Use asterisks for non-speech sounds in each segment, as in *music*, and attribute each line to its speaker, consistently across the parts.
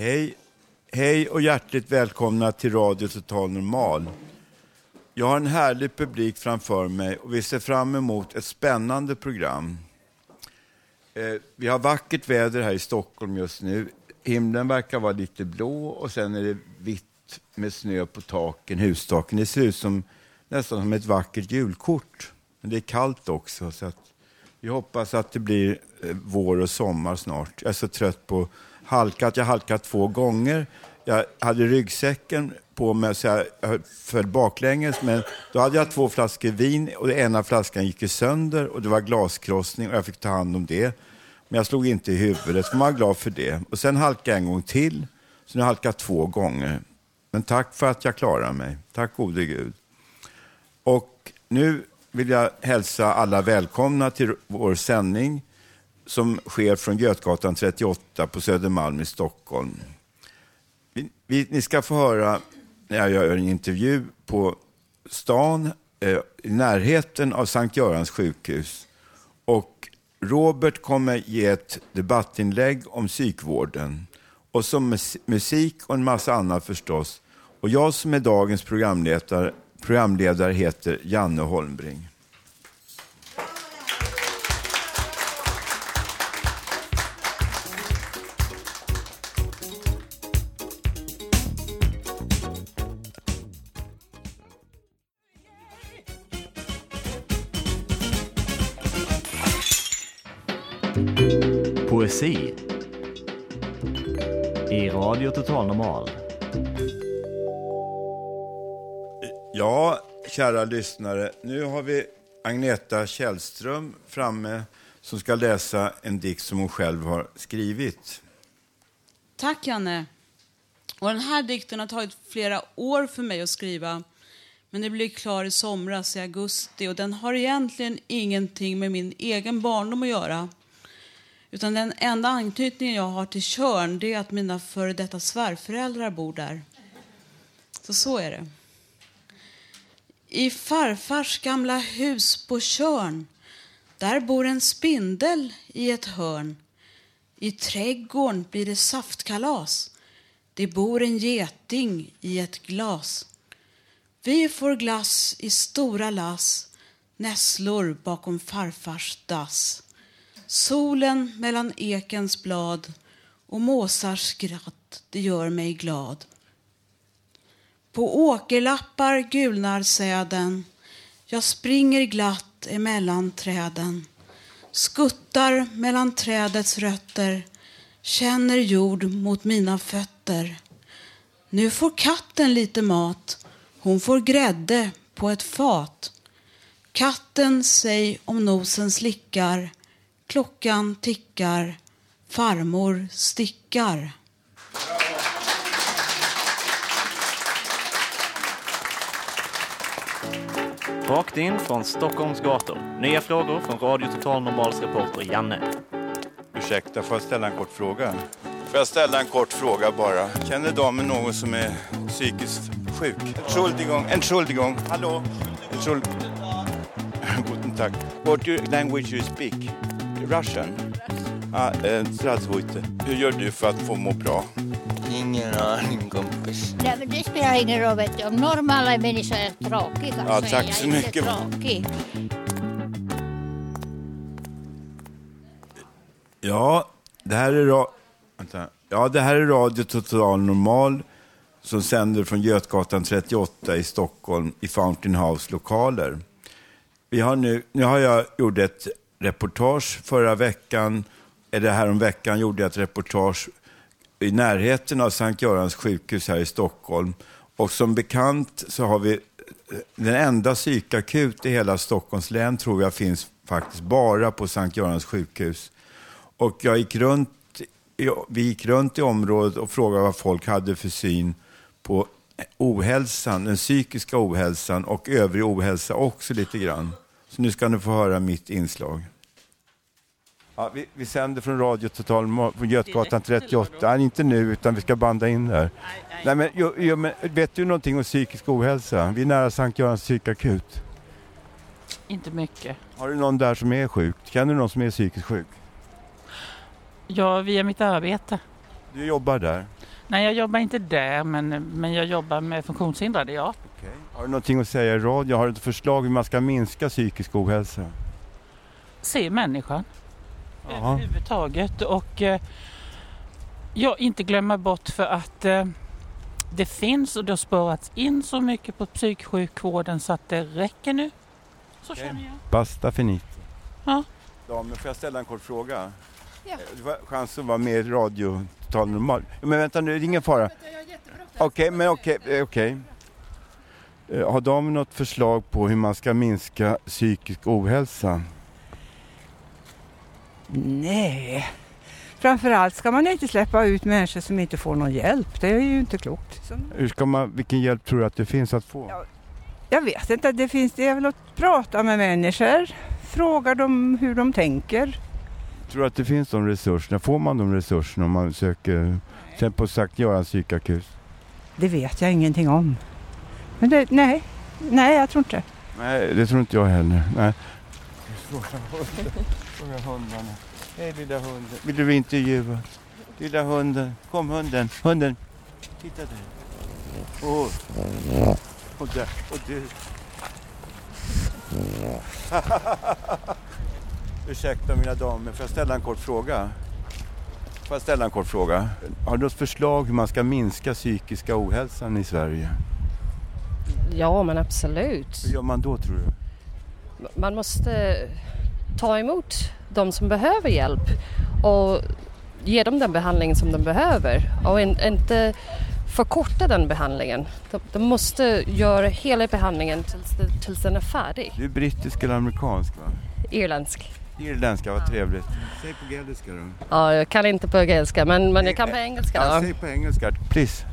Speaker 1: Hej, hej och hjärtligt välkomna till Radio Total Normal. Jag har en härlig publik framför mig och vi ser fram emot ett spännande program. Eh, vi har vackert väder här i Stockholm just nu. Himlen verkar vara lite blå och sen är det vitt med snö på taken, hustaken. Det ser ut som nästan som ett vackert julkort. Men det är kallt också. Så att vi hoppas att det blir eh, vår och sommar snart. Jag är så trött på halkat. Jag halkat två gånger. Jag hade ryggsäcken på mig så jag föll baklänges. Men då hade jag två flaskor vin och den ena flaskan gick sönder och det var glaskrossning och jag fick ta hand om det. Men jag slog inte i huvudet, så man var glad för det. Och sen halkade jag en gång till, så nu har jag halkat två gånger. Men tack för att jag klarar mig. Tack gode Gud. Och nu vill jag hälsa alla välkomna till vår sändning som sker från Götgatan 38 på Södermalm i Stockholm. Vi, vi, ni ska få höra när jag gör en intervju på stan eh, i närheten av Sankt Görans sjukhus. Och Robert kommer ge ett debattinlägg om psykvården och som musik och en massa annat förstås. Och jag som är dagens programledare, programledare heter Janne Holmbring.
Speaker 2: Radio Total Normal.
Speaker 1: Ja, kära lyssnare, nu har vi Agneta Källström framme som ska läsa en dikt som hon själv har skrivit.
Speaker 3: Tack, Janne. Och den här dikten har tagit flera år för mig att skriva. Men det blev klar i somras, i augusti. Och den har egentligen ingenting med min egen barndom att göra. Utan den enda anknytningen jag har till Körn det är att mina före detta svärföräldrar bor där. Så så är det. I farfars gamla hus på Körn där bor en spindel i ett hörn. I trädgården blir det saftkalas. Det bor en geting i ett glas. Vi får glass i stora lass, nässlor bakom farfars dass. Solen mellan ekens blad och måsars skratt, det gör mig glad. På åkerlappar gulnar säden, jag springer glatt emellan träden. Skuttar mellan trädets rötter, känner jord mot mina fötter. Nu får katten lite mat, hon får grädde på ett fat. Katten sig om nosen slickar, klockan tickar, farmor stickar.
Speaker 2: Rakt in från Stockholms gator. Nya frågor från Radio Total Normals reporter Janne.
Speaker 1: Ursäkta, får jag ställa en kort fråga? Får jag ställa en kort fråga bara? Känner damen någon som är psykiskt sjuk? Entschuldigung, Entschuldigung, hallå? Entschuld... Guten Tag. What language you speak? Russian? Ah, eh, Strasvojte. Hur gör du för att få må bra?
Speaker 4: Ingen aning kompis.
Speaker 5: Nej, men det spelar ingen roll. Vet du. Om normala människor är tråkiga
Speaker 1: ja,
Speaker 5: så är jag
Speaker 1: mycket.
Speaker 5: inte tråkig.
Speaker 1: Ja, det här är, Vänta. ja, det här är Radio Total Normal som sänder från Götgatan 38 i Stockholm i Fountain House lokaler. Vi har nu, nu har jag gjort ett reportage förra veckan, eller häromveckan gjorde jag ett reportage i närheten av Sankt Görans sjukhus här i Stockholm. Och som bekant så har vi eh, den enda psykakut i hela Stockholms län tror jag finns faktiskt bara på Sankt Görans sjukhus. Och jag gick runt, vi gick runt i området och frågade vad folk hade för syn på ohälsan, den psykiska ohälsan och övrig ohälsa också lite grann. Så nu ska ni få höra mitt inslag. Ja, vi, vi sänder från Radio Total från Götgatan 38. Nej, inte nu, utan vi ska banda in där. Nej, men, jo, jo, men, vet du någonting om psykisk ohälsa? Vi är nära Sankt Görans psykakut.
Speaker 6: Inte mycket.
Speaker 1: Har du någon där som är sjuk? Känner du någon som är psykiskt sjuk?
Speaker 6: Ja, via mitt arbete.
Speaker 1: Du jobbar där?
Speaker 6: Nej, jag jobbar inte där, men, men jag jobbar med funktionshindrade, ja.
Speaker 1: Okay. Har du någonting att säga i radio? Har du ett förslag hur man ska minska psykisk ohälsa?
Speaker 6: Se människan. Aha. Överhuvudtaget. Och eh, ja, inte glömma bort för att eh, det finns och det har sparats in så mycket på psyksjukvården så att det räcker nu. Så okay. känner jag.
Speaker 1: Basta finito.
Speaker 6: Ja.
Speaker 1: Damen, får jag ställa en kort fråga? Ja. Du har chans att vara med i radio total normal. Men vänta nu, det är ingen fara. Okej, okay, men okej, okay, okej. Okay. Eh, har de något förslag på hur man ska minska psykisk ohälsa?
Speaker 7: Nej. Framförallt ska man inte släppa ut människor som inte får någon hjälp. Det är ju inte klokt.
Speaker 1: Hur ska man, vilken hjälp tror du att det finns att få?
Speaker 7: Ja, jag vet inte. Det finns det är väl att prata med människor. Fråga dem hur de tänker.
Speaker 1: Tror du att det finns de resurserna? Får man de resurserna om man söker till på Sankt Görans psykakut?
Speaker 7: Det vet jag ingenting om. Men det, nej, nej jag tror inte
Speaker 1: Nej, det tror inte jag heller. Nej. *laughs* Fråga hundarna. Hej lilla hunden. Vill du bli intervjuad? Lilla hunden. Kom hunden. Hunden. Titta där. Åh. Och där. Och du. *laughs* Ursäkta mina damer, får jag ställa en kort fråga? Får jag ställa en kort fråga? Har du något förslag hur man ska minska psykiska ohälsan i Sverige?
Speaker 8: Ja, men absolut.
Speaker 1: Hur gör man då tror du?
Speaker 8: Man måste ta emot de som behöver hjälp och ge dem den behandling som de behöver och in, inte förkorta den behandlingen. De, de, måste göra hela behandlingen tills, tills den är färdig.
Speaker 1: Du är brittisk eller amerikansk va?
Speaker 8: Irländsk.
Speaker 1: Irländska, vad trevligt. Säg på gaeliska då.
Speaker 8: Ja, jag kan inte på gaeliska men, men jag kan på engelska
Speaker 1: då. Ja, säg på engelska, please.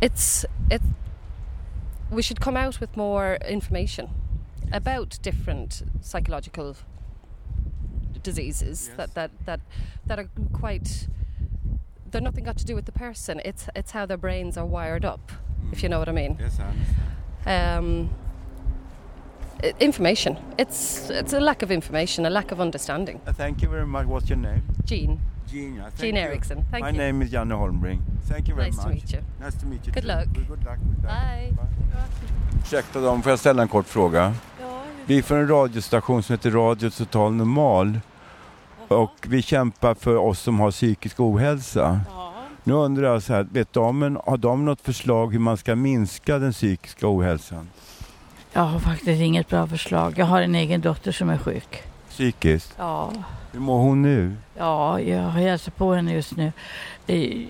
Speaker 8: It's, it, we should come out with more information about different psychological diseases yes. that, that, that, that are quite they're nothing got to do with the person. It's it's how their brains are wired up, mm. if you know what I mean.
Speaker 1: Yes, I understand.
Speaker 8: Um, information. It's it's a lack of information, a lack of understanding.
Speaker 1: Uh, thank you very much. What's your name?
Speaker 8: Jean.
Speaker 1: Jean.
Speaker 8: Jean. Eriksson. Thank
Speaker 1: My
Speaker 8: you.
Speaker 1: name is Janne Holmring. Thank you very
Speaker 8: nice
Speaker 1: much.
Speaker 8: Nice to meet you.
Speaker 1: Nice to meet you.
Speaker 8: Good
Speaker 1: too.
Speaker 8: luck.
Speaker 1: Good luck. Good luck.
Speaker 8: Bye.
Speaker 1: Bye. Ursäkta dem, får jag ställa en kort fråga? Ja. Vi är från en radiostation som heter Radio Total Normal. Och vi kämpar för oss som har psykisk ohälsa. Ja. Nu undrar jag så här, vet damen, har de något förslag hur man ska minska den psykiska ohälsan?
Speaker 9: Jag har faktiskt inget bra förslag. Jag har en egen dotter som är sjuk.
Speaker 1: Psykiskt?
Speaker 9: Ja.
Speaker 1: Hur mår hon nu?
Speaker 9: Ja, jag har hälsat på henne just nu.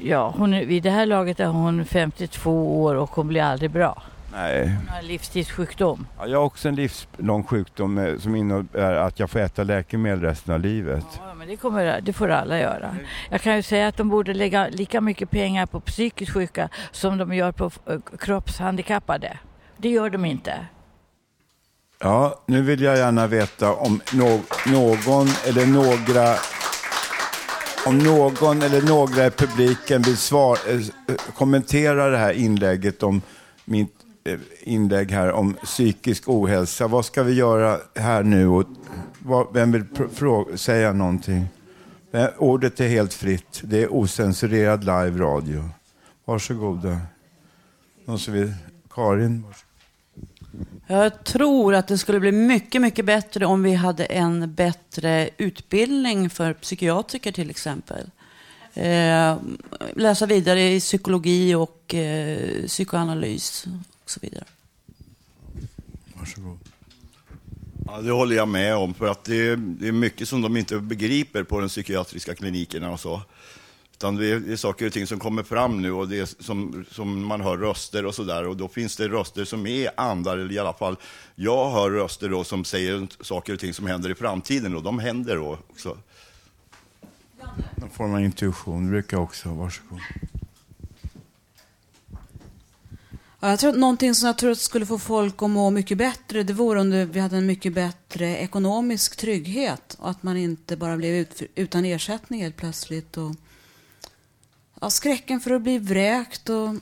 Speaker 9: Ja, hon, vid det här laget är hon 52 år och hon blir aldrig bra.
Speaker 1: Nej.
Speaker 9: Hon har en livstidssjukdom.
Speaker 1: Ja, jag har också en livslång sjukdom eh, som innebär att jag får äta läkemedel resten av livet.
Speaker 9: Ja, men det, kommer, det får alla göra. Jag kan ju säga att de borde lägga lika mycket pengar på psykiskt sjuka som de gör på eh, kroppshandikappade. Det gör de inte.
Speaker 1: Ja, nu vill jag gärna veta om no någon eller några om någon eller några i publiken vill svar, eh, kommentera det här inlägget om mitt Eh, inlägg här om psykisk ohälsa. Vad ska vi göra här nu? Och, vad, vem vill säga någonting? Eh, ordet är helt fritt. Det är osensurerad live radio. Varsågoda. Någon som vill? Karin?
Speaker 10: Jag tror att det skulle bli mycket, mycket bättre om vi hade en bättre utbildning för psykiatriker till exempel. eh, läsa vidare i psykologi och eh, psykoanalys så vidare.
Speaker 1: Varsågod.
Speaker 11: Ja, det håller jag med om, för att det är, det är mycket som de inte begriper på de psykiatriska klinikerna och så. Utan det är, det är saker och ting som kommer fram nu och det är som, som man hör röster och sådär. Och då finns det röster som är andar, eller i alla fall jag hör röster då som säger saker och ting som händer i framtiden och de händer då också.
Speaker 1: Någon form av intuition brukar också, varsågod.
Speaker 3: Ja, jag tror att någonting som jag tror att skulle få folk att må mycket bättre, det vore om vi hade en mycket bättre ekonomisk trygghet och att man inte bara blev ut, utan ersättning helt plötsligt. Och, ja, skräcken för att bli vräkt och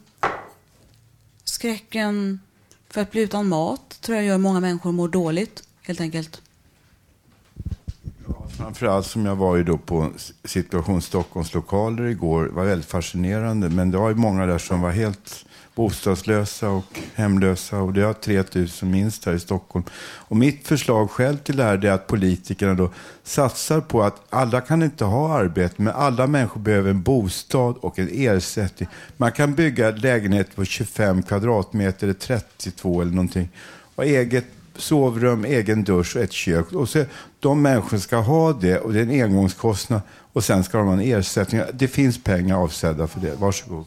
Speaker 3: skräcken för att bli utan mat tror jag gör många människor mår dåligt, helt enkelt.
Speaker 1: Framförallt som jag var ju då på Situation Stockholms lokaler igår, var väldigt fascinerande. Men det var ju många där som var helt bostadslösa och hemlösa och det har 3000 minst här i Stockholm. Och mitt förslag själv till det här är att politikerna då satsar på att alla kan inte ha arbete, men alla människor behöver en bostad och en ersättning. Man kan bygga lägenhet på 25 kvadratmeter eller 32 eller någonting. Och eget sovrum, egen dusch och ett kök. Och så, de människor ska ha det och det är en engångskostnad och sen ska de ha en ersättning. Det finns pengar avsedda för det. Varsågod.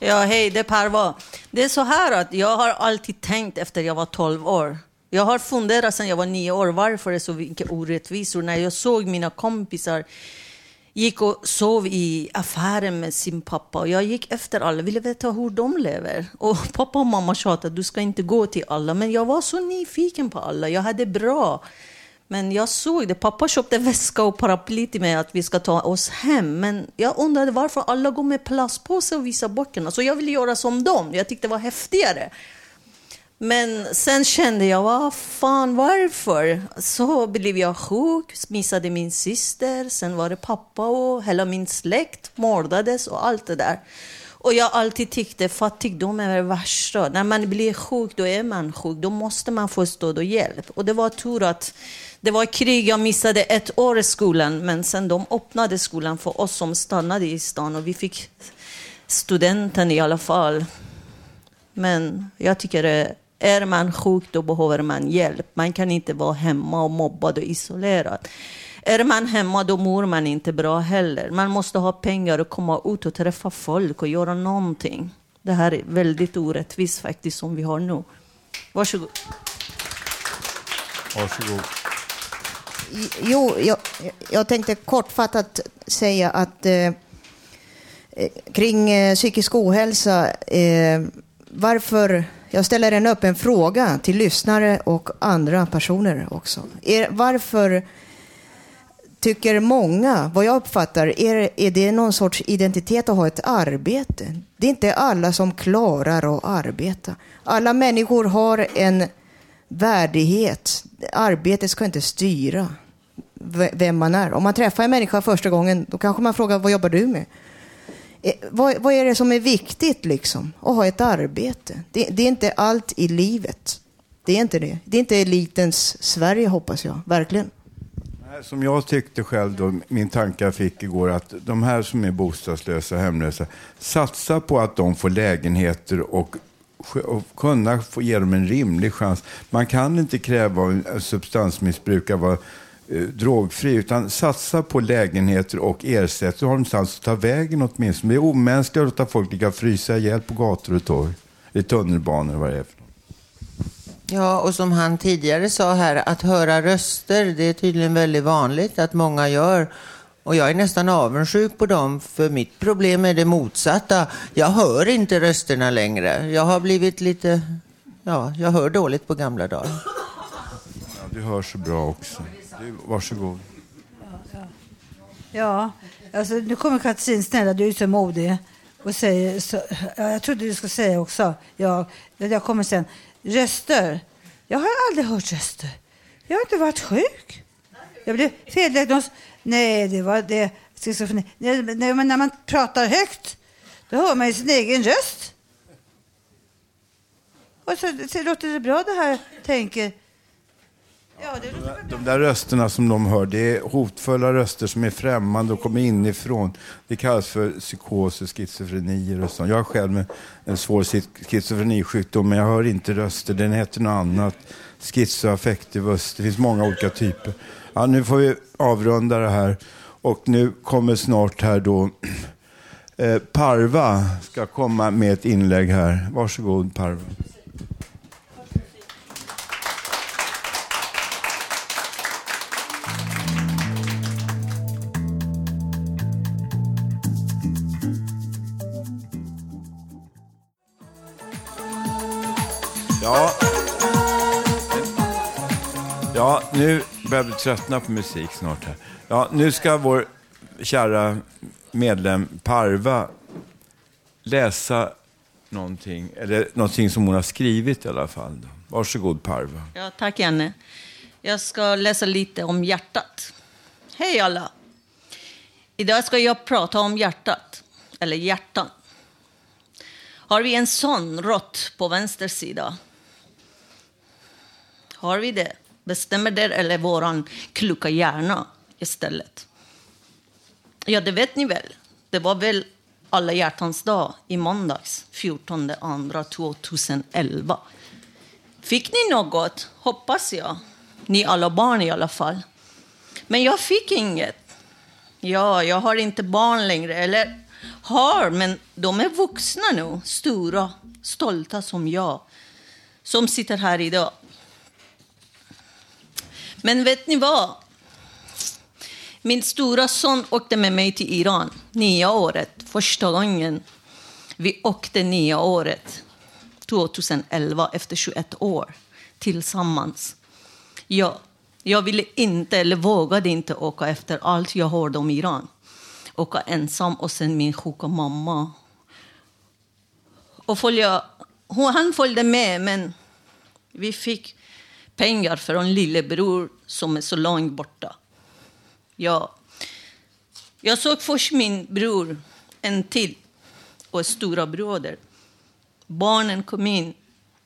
Speaker 12: Ja, hej, det är Parva. Det är så här att jag har alltid tänkt efter jag var 12 år. Jag har funderat sedan jag var 9 år varför det är så mycket orättvisor. När jag såg mina kompisar gick och sov i affären med sin pappa och jag gick efter alla, ville veta hur de lever. Och *laughs* pappa och mamma tjatade att du ska inte gå till alla, men jag var så nyfiken på alla. Jag hade bra. Men jag såg det. Pappa köpte väska och paraply till mig att vi ska ta oss hem. Men jag undrade varför alla går med plastpåse och visar böckerna. Så jag ville göra som dem. Jag tyckte det var häftigare. Men sen kände jag, vad fan, varför? Så blev jag sjuk, missade min syster, sen var det pappa och hela min släkt mördades och allt det där. Och jag alltid tyckte fattigdom är det värsta. När man blir sjuk, då är man sjuk. Då måste man få stöd och hjälp. Och det var tur att det var krig, jag missade ett år i skolan. Men sen de öppnade skolan för oss som stannade i stan och vi fick studenten i alla fall. Men jag tycker det är man sjuk då behöver man hjälp. Man kan inte vara hemma och mobbad och isolerad. Är man hemma då mår man inte bra heller. Man måste ha pengar och komma ut och träffa folk och göra någonting. Det här är väldigt orättvist faktiskt som vi har nu. Varsågod.
Speaker 1: Varsågod.
Speaker 13: Jo, jag, jag tänkte kortfattat säga att eh, kring eh, psykisk ohälsa, eh, varför jag ställer en öppen fråga till lyssnare och andra personer också. Er, varför tycker många, vad jag uppfattar, är, är det någon sorts identitet att ha ett arbete? Det är inte alla som klarar att arbeta. Alla människor har en värdighet. Arbetet ska inte styra vem man är. Om man träffar en människa första gången, då kanske man frågar vad jobbar du med? Eh, vad, vad är det som är viktigt liksom? Att ha ett arbete. Det, det är inte allt i livet. Det är inte det. Det är inte elitens Sverige hoppas jag, verkligen.
Speaker 1: Som jag tyckte själv då, min tanke jag fick igår, att de här som är bostadslösa, hemlösa, satsa på att de får lägenheter och, och kunna få ge dem en rimlig chans. Man kan inte kräva av en eh, substansmissbrukare vara eh, drogfri, utan satsa på lägenheter och ersättning, så har de någonstans att ta vägen åtminstone. Det är omänskligt att låta folk ligga och frysa ihjäl på gator och torg, i tunnelbanor och vad det är.
Speaker 14: Ja, och som han tidigare sa här, att höra röster, det är tydligen väldigt vanligt att många gör. Och jag är nästan avundsjuk på dem, för mitt problem är det motsatta. Jag hör inte rösterna längre. Jag har blivit lite, ja, jag hör dåligt på gamla dagar.
Speaker 1: Ja, du hör så bra också. Du, varsågod.
Speaker 15: Ja, alltså, nu kommer Katrin, snälla du är så modig. Och säger, så, ja, jag trodde du skulle säga också, ja, jag kommer sen. Röster. Jag har aldrig hört röster. Jag har inte varit sjuk. Jag blev feldiagnos. Nej, det var det. schizofreni. Nej, nej, men när man pratar högt, då hör man ju sin egen röst. Och så, så låter det bra det här, tänker.
Speaker 1: De där rösterna som de hör, det är hotfulla röster som är främmande och kommer inifrån. Det kallas för psykoser, schizofrenier och sånt. Jag har själv en svår schizofrenisjukdom, men jag hör inte röster. Den heter något annat. Schizoaffektivus. Det finns många olika typer. Ja, nu får vi avrunda det här. Och nu kommer snart här då *clears throat* eh, Parva ska komma med ett inlägg här. Varsågod Parva. Ja, nu börjar vi tröttna på musik snart. Här. Ja, nu ska vår kära medlem Parva läsa någonting, eller någonting som hon har skrivit i alla fall. Varsågod Parva.
Speaker 12: Ja, tack Janne. Jag ska läsa lite om hjärtat. Hej alla! Idag ska jag prata om hjärtat, eller hjärtan. Har vi en sån rått på vänster sida? Har vi det? Bestämmer det eller vår kloka hjärna istället? Ja, det vet ni väl. Det var väl alla hjärtans dag i måndags, 14 andra 2011. Fick ni något? Hoppas jag. Ni alla barn i alla fall. Men jag fick inget. Ja, jag har inte barn längre. Eller har, men de är vuxna nu. Stora, stolta som jag. Som sitter här idag. Men vet ni vad? Min stora son åkte med mig till Iran, nya året, första gången. Vi åkte nya året, 2011, efter 21 år, tillsammans. Jag, jag ville inte, eller vågade inte åka efter allt jag hörde om Iran. Åka ensam och sen min sjuka mamma. Och följa, han följde med, men vi fick pengar från lillebror som är så långt borta. Ja. Jag såg först min bror, en till, och stora broder. Barnen kom in.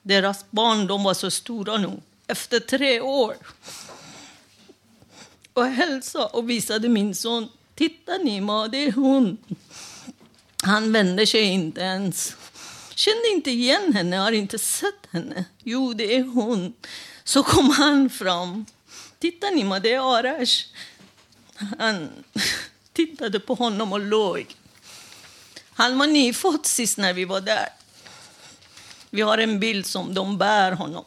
Speaker 12: Deras barn de var så stora nu, efter tre år. Och hälsade och visade min son. Titta Nima, det är hon. Han vände sig inte ens. Kände inte igen henne, har inte sett henne. Jo, det är hon. Så kom han fram. Titta Nima, det är Arash. Han tittade på honom och låg. Han var nyfödd sist när vi var där. Vi har en bild som de bär honom.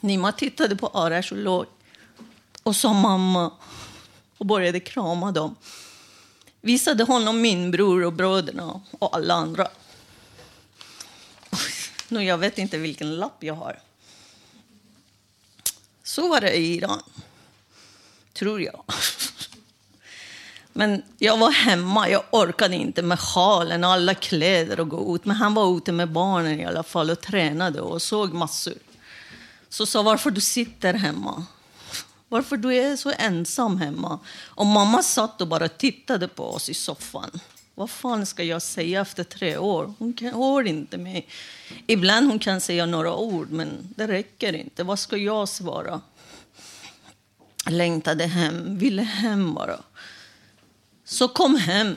Speaker 12: Nima tittade på Arash och låg och sa mamma och började krama dem. Visade honom min bror och bröderna och alla andra. Nu, jag vet inte vilken lapp jag har. Så var det i Iran. Tror jag. Men jag var hemma. Jag orkade inte med sjalen och alla kläder och gå ut. Men han var ute med barnen i alla fall och tränade och såg massor. Så sa varför du sitter hemma. Varför du är så ensam hemma. Och mamma satt och bara tittade på oss i soffan. Vad fan ska jag säga efter tre år? Hon hör inte mig. Ibland hon kan säga några ord, men det räcker inte. Vad ska jag svara? Längtade hem, ville hem bara. Så kom hem,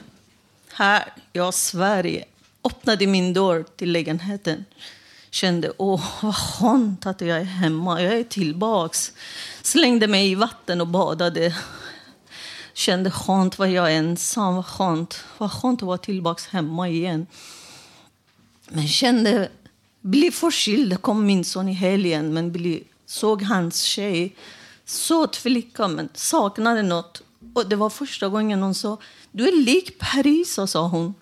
Speaker 12: här, jag Sverige. Öppnade min dörr till lägenheten. Kände, åh, vad skönt att jag är hemma. Jag är tillbaks. Slängde mig i vatten och badade. Kände skönt, var jag ensam. Vad skönt. Vad skönt att vara tillbaka hemma igen. Men kände, blev förkyld. kom min son i helgen, men blev, såg hans tjej. Söt flicka, men saknade något. Och det var första gången hon sa, du är lik Paris, sa hon.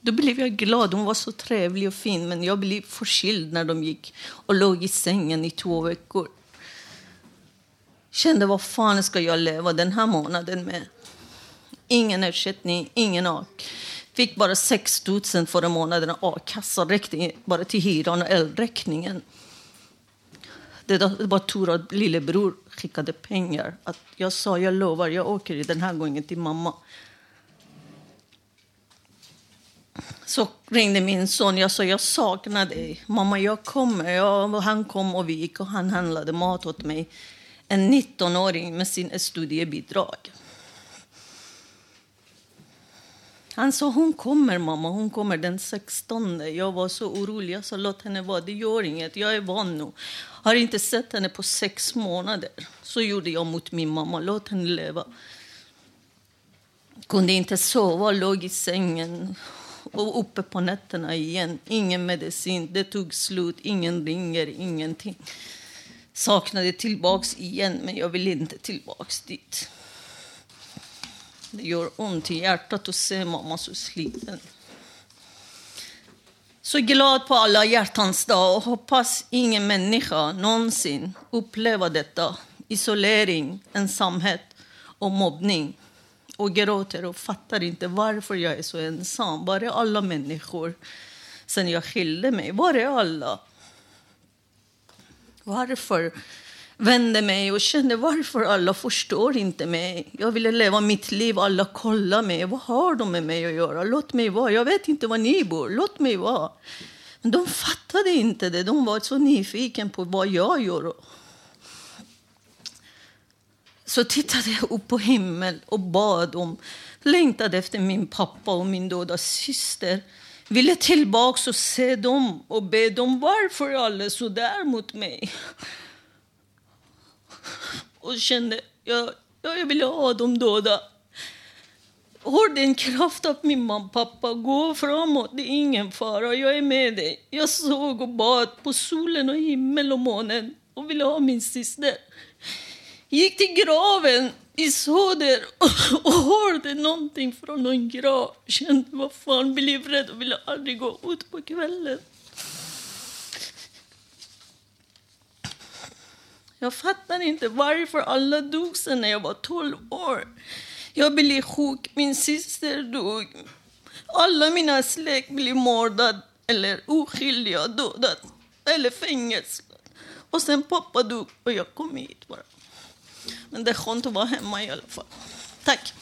Speaker 12: Då blev jag glad. Hon var så trevlig och fin, men jag blev förkyld när de gick och låg i sängen i två veckor. Kände, vad fan ska jag leva den här månaden med? Ingen ersättning, ingen ak. Fick bara 6 000 förra månaden a-kassa. Räckte bara till hyran och elräkningen. Det var tur att lillebror skickade pengar. Att jag sa, jag lovar, jag åker den här gången till mamma. Så ringde min son. Jag sa, jag saknar dig. Mamma, jag kommer. Jag, han kom och vi gick och han handlade mat åt mig. En 19-åring med sin studiebidrag. Han sa, hon kommer mamma, hon kommer den 16. Jag var så orolig. Jag sa, låt henne vara, det gör inget. Jag är van nu. Har inte sett henne på sex månader. Så gjorde jag mot min mamma, låt henne leva. Kunde inte sova, låg i sängen och uppe på nätterna igen. Ingen medicin, det tog slut, ingen ringer, ingenting. Saknade tillbaks igen, men jag vill inte tillbaks dit. Det gör ont i hjärtat att se mamma så sliten. Så glad på alla hjärtans dag och hoppas ingen människa någonsin upplever detta. Isolering, ensamhet och mobbning. Och gråter och fattar inte varför jag är så ensam. Var är alla människor sen jag skilde mig? Var är alla? Varför vände mig och kände varför alla förstår inte mig. Jag ville leva mitt liv, alla kollar mig. Vad har de med mig att göra? Låt mig vara. Jag vet inte var ni bor. Låt mig vara. Men de fattade inte det. De var så nyfikna på vad jag gör. Så tittade jag upp på himmel och bad om, längtade efter min pappa och min döda syster. Ville tillbaka och se dem och be dem varför alla är så där mot mig och kände jag, jag ville ha dem döda. Har en kraft att min mamma pappa gå framåt, det är ingen fara, jag är med dig. Jag såg och bad på solen och himmel och månen och ville ha min syster. Gick till graven i Söder *laughs* och, och hörde någonting från en grav. Kände vad fan, blev rädd och ville aldrig gå ut på kvällen. Jag fattar inte varför alla dog sen när jag var 12 år. Jag blev sjuk, min syster dog. Alla mina släkt blev mördade eller oskyldiga dödade eller fängslade. Och sen pappa dog och jag kom hit bara. Men det är skönt att vara hemma i alla fall. Tack.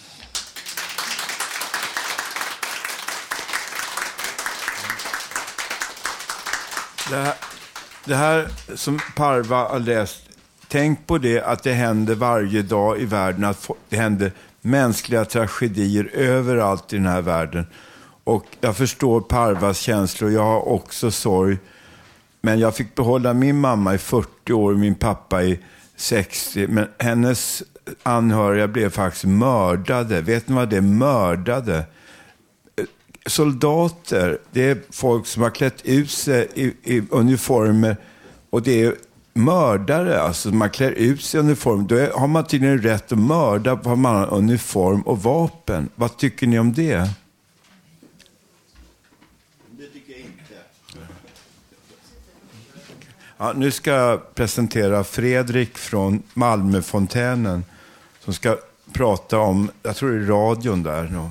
Speaker 1: Det här, det här som Parva har läst Tänk på det att det händer varje dag i världen, att det händer mänskliga tragedier överallt i den här världen. Och jag förstår Parvas känslor, jag har också sorg. Men jag fick behålla min mamma i 40 år och min pappa i 60. Men hennes anhöriga blev faktiskt mördade. Vet ni vad det är? Mördade. Soldater, det är folk som har klätt ut sig i, i uniformer och det är mördare, alltså man klär ut sig i uniform, då har man tydligen rätt att mörda på man har uniform och vapen. Vad tycker ni om? Det
Speaker 11: tycker jag inte.
Speaker 1: Ja, nu ska jag presentera Fredrik från Malmöfontänen som ska prata om, jag tror det är radion där. Nu.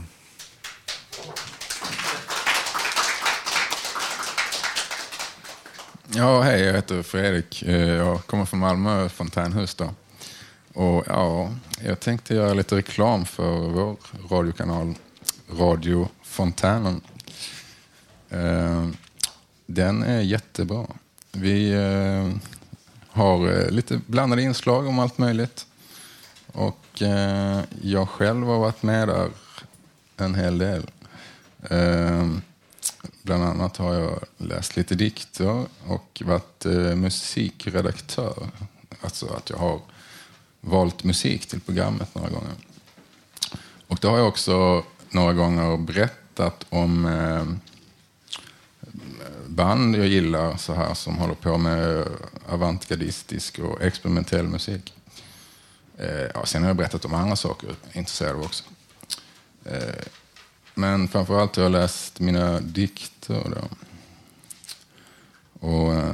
Speaker 16: Ja, hej, jag heter Fredrik. Eh, jag kommer från Malmö, Fontänhus. Då. Och, ja, jag tänkte göra lite reklam för vår radiokanal Radio Fontänen. Eh, den är jättebra. Vi eh, har eh, lite blandade inslag om allt möjligt. Och eh, jag själv har varit med där en hel del. Eh, bland annat har jag läst lite dikter och varit eh, musikredaktör. Alltså att jag har valt musik till programmet några gånger. Och då har jag också några gånger berättat om eh, band jag gillar så här som håller på med avantgardistisk och experimentell musik. Eh, ja, sen har jag berättat om andra saker jag är intresserad av också. Eh, men framförallt har jag läst mina dikter. Då. Och eh,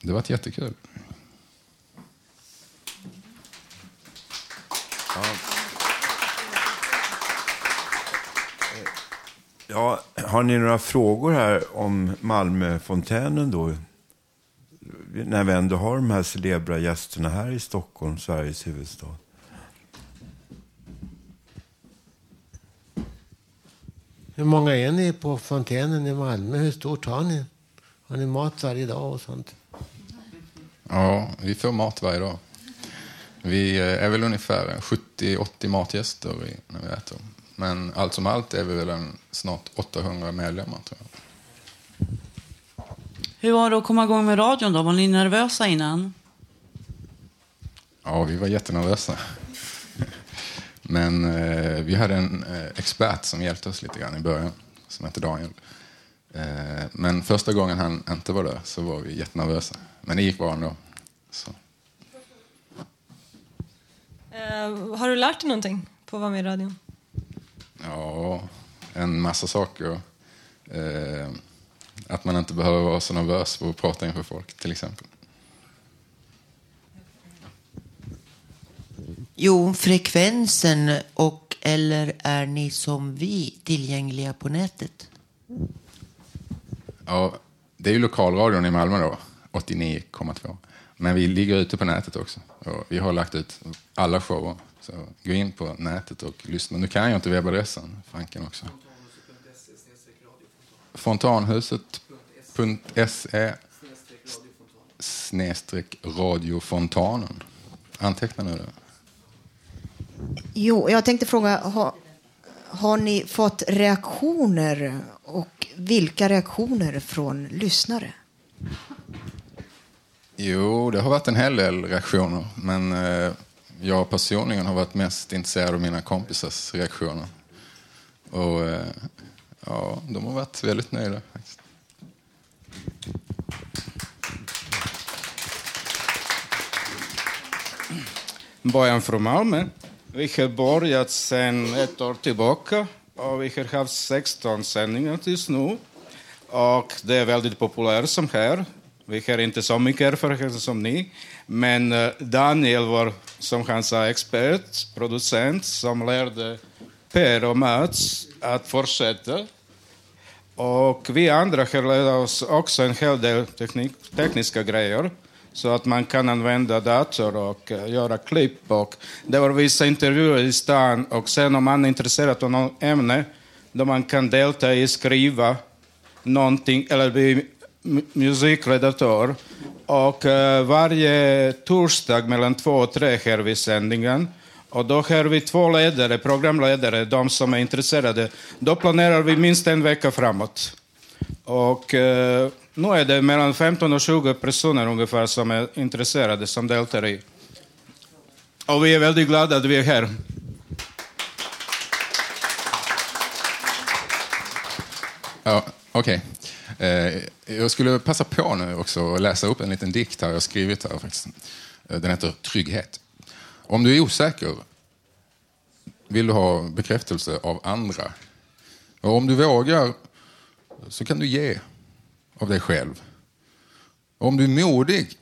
Speaker 16: det har varit jättekul.
Speaker 1: Ja, har ni några frågor här om Malmöfontänen då? När vi ändå har de här celebra gästerna här i Stockholm, Sveriges huvudstad.
Speaker 17: Hur många är ni på fontänen i Malmö? Hur stort har ni? Har ni mat varje dag och sånt?
Speaker 16: Ja, vi får mat varje dag. Vi eh, är väl ungefär 70-80 matgäster när vi äter. Men allt som allt är vi väl en, snart 800 medlemmar tror jag.
Speaker 10: Hur var det att komma igång med radion då? Var ni nervösa innan?
Speaker 16: Ja, vi var jättenervösa. Men eh, vi hade en eh, expert som hjälpte oss lite grann i början, som hette Daniel. Eh, men första gången han inte var där så var vi jättenervösa. Men det gick bra ändå. Så.
Speaker 18: Eh, har du lärt dig någonting på att vara med i radion?
Speaker 16: Ja, en massa saker. Eh, att man inte behöver vara så nervös för att prata inför folk, till exempel.
Speaker 14: Jo, frekvensen och eller är ni som vi tillgängliga på nätet?
Speaker 16: Ja, det är ju lokalradion i Malmö då, 89,2. Men vi ligger ute på nätet också. Och vi har lagt ut alla shower. Så gå in på nätet och lyssna. Nu kan jag inte webbadressen, Franken också. Fontanhuset.se snedstreck radiofontanen. Antecknar ni det?
Speaker 13: Jo, jag tänkte fråga, har, har ni fått reaktioner och vilka reaktioner från lyssnare?
Speaker 16: Jo, det har varit en hel del reaktioner. Men eh, jag personligen har varit mest intresserad av mina kompisars reaktioner. Och eh, ja, de har varit väldigt nöjda. Faktiskt.
Speaker 19: Bojan från Malmö. Vi har börjat sedan ett år tillbaka och vi har haft 16 sändningar tills nu. Och det är väldigt populärt som här. Vi har inte så mycket erfarenhet som ni. Men eh, Daniel vår som han sa, expert, producent som lärde Per och Mats att fortsätta. Och vi andra har lärt oss också en hel del teknik, tekniska grejer så att man kan använda dator och eh, göra klipp. Och det var vissa intervjuer i stan och sen om man är intresserad av något ämne då man kan delta i skriva någonting eller bli musikredaktör. Och uh, varje torsdag mellan två och tre här vi sändningen. Och då har vi två ledare, programledare, de som är intresserade. Då planerar vi minst en vecka framåt. Och uh, nu är det mellan 15 och 20 personer ungefär som är intresserade, som deltar i. Och vi är väldigt glada att vi är här.
Speaker 16: Ja, Okej. Okay. Eh, jag skulle passa på nu också att läsa upp en liten dikt här jag skrivit här faktiskt. Eh, den heter Trygghet. Om du är osäker vill du ha bekräftelse av andra. Och om du vågar så kan du ge av dig själv. Och om du är modig,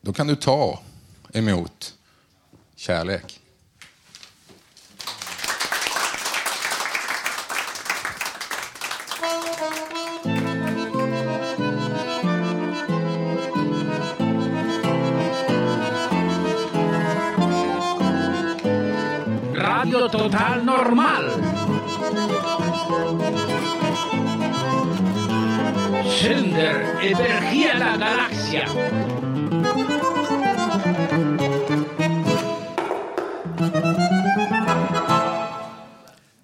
Speaker 16: då kan du ta emot kärlek.
Speaker 20: Sönder, över hela galaxen.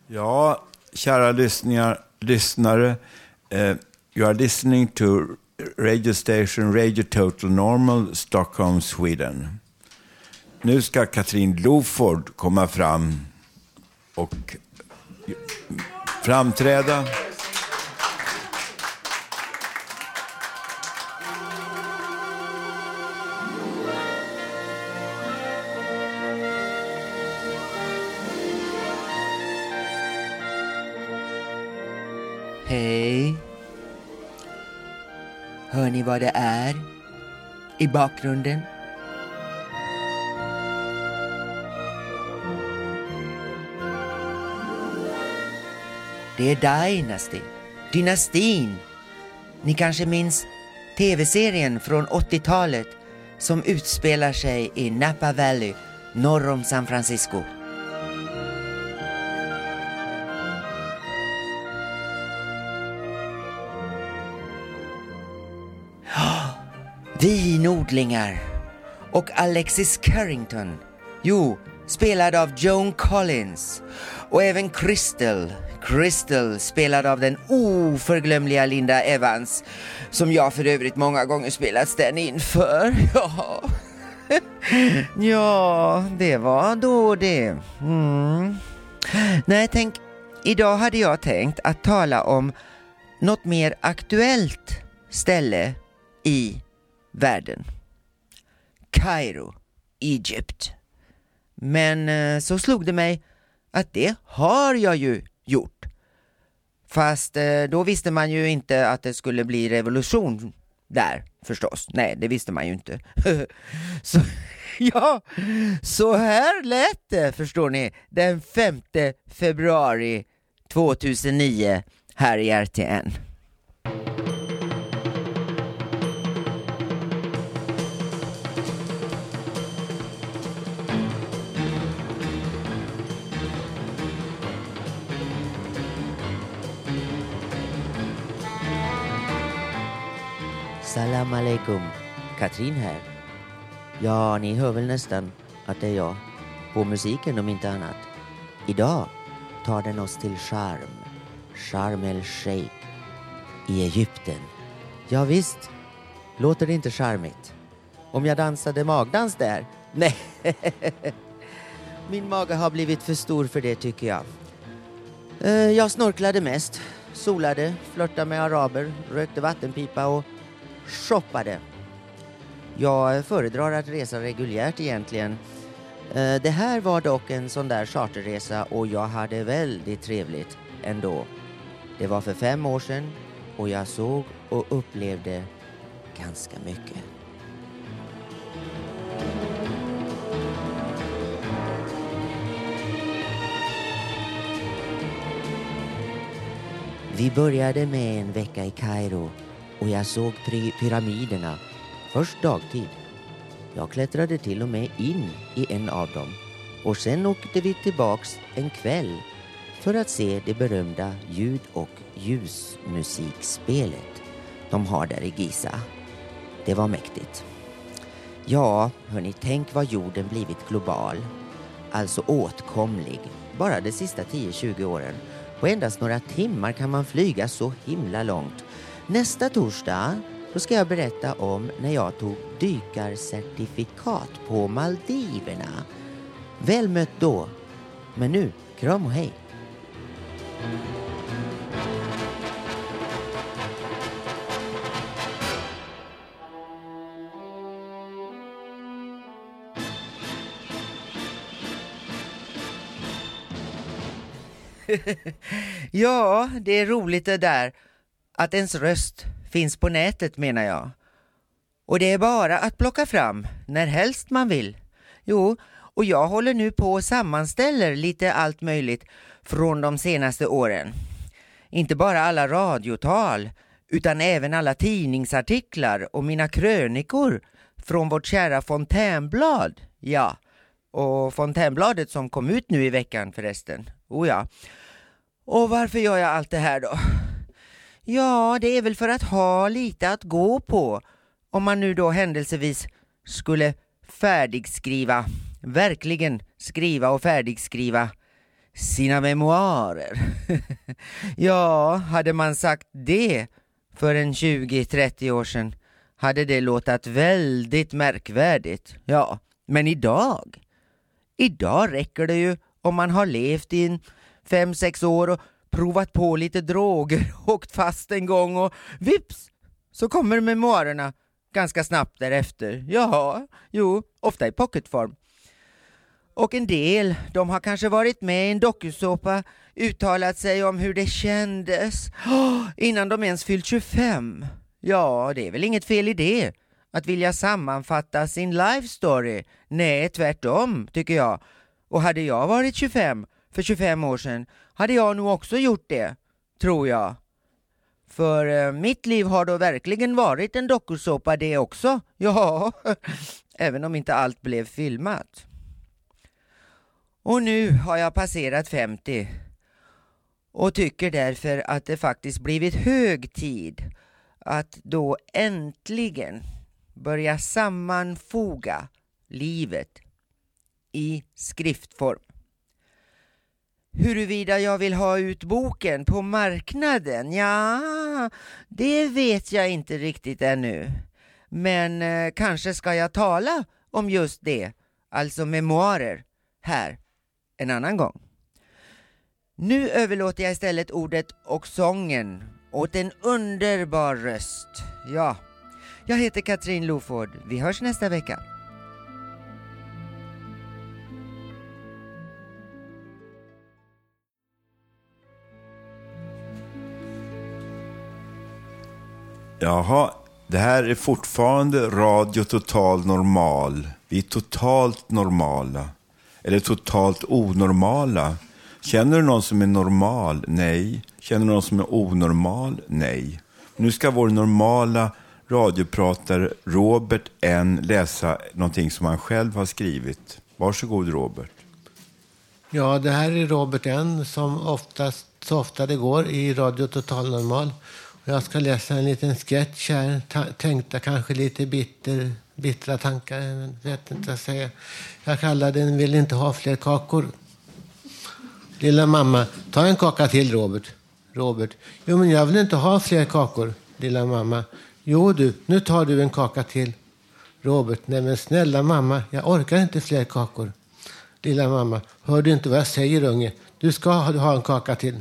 Speaker 1: Ja, kära lyssningar, lyssnare. Uh, you are listening to radio station Radio Total Normal, Stockholm, Sweden. Nu ska Katrin Loford komma fram och framträda.
Speaker 21: Hej. Hör ni vad det är i bakgrunden? Det är Dynasty, Dynastin. Ni kanske minns tv-serien från 80-talet som utspelar sig i Napa Valley norr om San Francisco. Vinodlingar och Alexis Carrington. Jo, spelad av Joan Collins. Och även Crystal. Crystal spelad av den oförglömliga Linda Evans. Som jag för övrigt många gånger spelat den inför. *laughs* Ja. *laughs* ja, det var då det. Mm. Nej, tänk, idag hade jag tänkt att tala om något mer aktuellt ställe i världen. Kairo, Egypt. Men eh, så slog det mig att det har jag ju gjort. Fast eh, då visste man ju inte att det skulle bli revolution där förstås. Nej, det visste man ju inte. *laughs* så, ja, så här lät det förstår ni den 5 februari 2009 här i RTN. Salam alaikum. Katrin här. Ja, ni hör väl nästan att det är jag. På musiken om inte annat. Idag tar den oss till Sharm. Sharm el Sheikh. I Egypten. Ja, visst. Låter det inte charmigt? Om jag dansade magdans där? *laughs* Nej. Min mage har blivit för stor för det tycker jag. Eh, jag snorklade mest, solade, flörtade med araber, rökte vattenpipa och shoppade. Jag föredrar att resa reguljärt egentligen. Eh, det här var dock en sån där charterresa och jag hade väldigt trevligt ändå. Det var för fem år sedan och jag såg och upplevde ganska mycket. Vi började med en vecka i Kairo och jag såg pyramiderna först dagtid. Jag klättrade till och med in i en av dem och sen åkte vi tillbaks en kväll för att se det berömda ljud och ljusmusikspelet de har där i Giza. Det var mäktigt. Ja, hörni, tänk vad jorden blivit global. Alltså åtkomlig. Bara de sista 10-20 åren. På endast några timmar kan man flyga så himla långt. Nästa torsdag då ska jag berätta om när jag tog dykarcertifikat på Maldiverna. Väl mött då. Men nu, kram och hej. *laughs* ja, det är roligt det där att ens röst finns på nätet menar jag. Och det är bara att plocka fram när helst man vill. Jo, och jag håller nu på och sammanställer lite allt möjligt från de senaste åren. Inte bara alla radiotal utan även alla tidningsartiklar och mina krönikor från vårt kära Fontänblad. Ja, och Fontänbladet som kom ut nu i veckan förresten. Oh ja. Och varför gör jag allt det här då? Ja, det är väl för att ha lite att gå på om man nu då händelsevis skulle färdigskriva, verkligen skriva och färdigskriva sina memoarer. *laughs* ja, hade man sagt det för en 20-30 år sedan hade det låtat väldigt märkvärdigt. Ja, men idag? Idag räcker det ju om man har levt i en fem, sex år och provat på lite droger, *laughs* åkt fast en gång och vips så kommer memoarerna ganska snabbt därefter. Ja, jo, ofta i pocketform. Och en del, de har kanske varit med i en dokusåpa, uttalat sig om hur det kändes oh, innan de ens fyllt 25. Ja, det är väl inget fel i det, att vilja sammanfatta sin life story. Nej, tvärtom, tycker jag. Och hade jag varit 25 för 25 år sedan hade jag nog också gjort det, tror jag. För eh, mitt liv har då verkligen varit en dokusåpa det också. *laughs* Ja, även om inte allt blev filmat. Och nu har jag passerat 50 och tycker därför att det faktiskt blivit hög tid att då äntligen börja sammanfoga livet i skriftform. Huruvida jag vill ha ut boken på marknaden? Ja, det vet jag inte riktigt ännu. Men eh, kanske ska jag tala om just det, alltså memoarer, här en annan gång. Nu överlåter jag istället ordet och sången åt en underbar röst. Ja, jag heter Katrin Loford. Vi hörs nästa vecka.
Speaker 1: Jaha, det här är fortfarande Radio Total Normal. Vi är totalt normala. Eller totalt onormala. Känner du någon som är normal? Nej. Känner du någon som är onormal? Nej. Nu ska vår normala radiopratare Robert N läsa någonting som han själv har skrivit. Varsågod Robert.
Speaker 17: Ja, det här är Robert N som oftast, så ofta det går i Radio Total Normal. Jag ska läsa en liten sketch här, ta, tänkta kanske lite bitter, bittra tankar. Jag vet inte vad säga. Jag kallar den Vill inte ha fler kakor. Lilla mamma, ta en kaka till Robert. Robert, jo men jag vill inte ha fler kakor. Lilla mamma, jo du, nu tar du en kaka till. Robert, nej men snälla mamma, jag orkar inte fler kakor. Lilla mamma, hör du inte vad jag säger unge? Du ska ha en kaka till.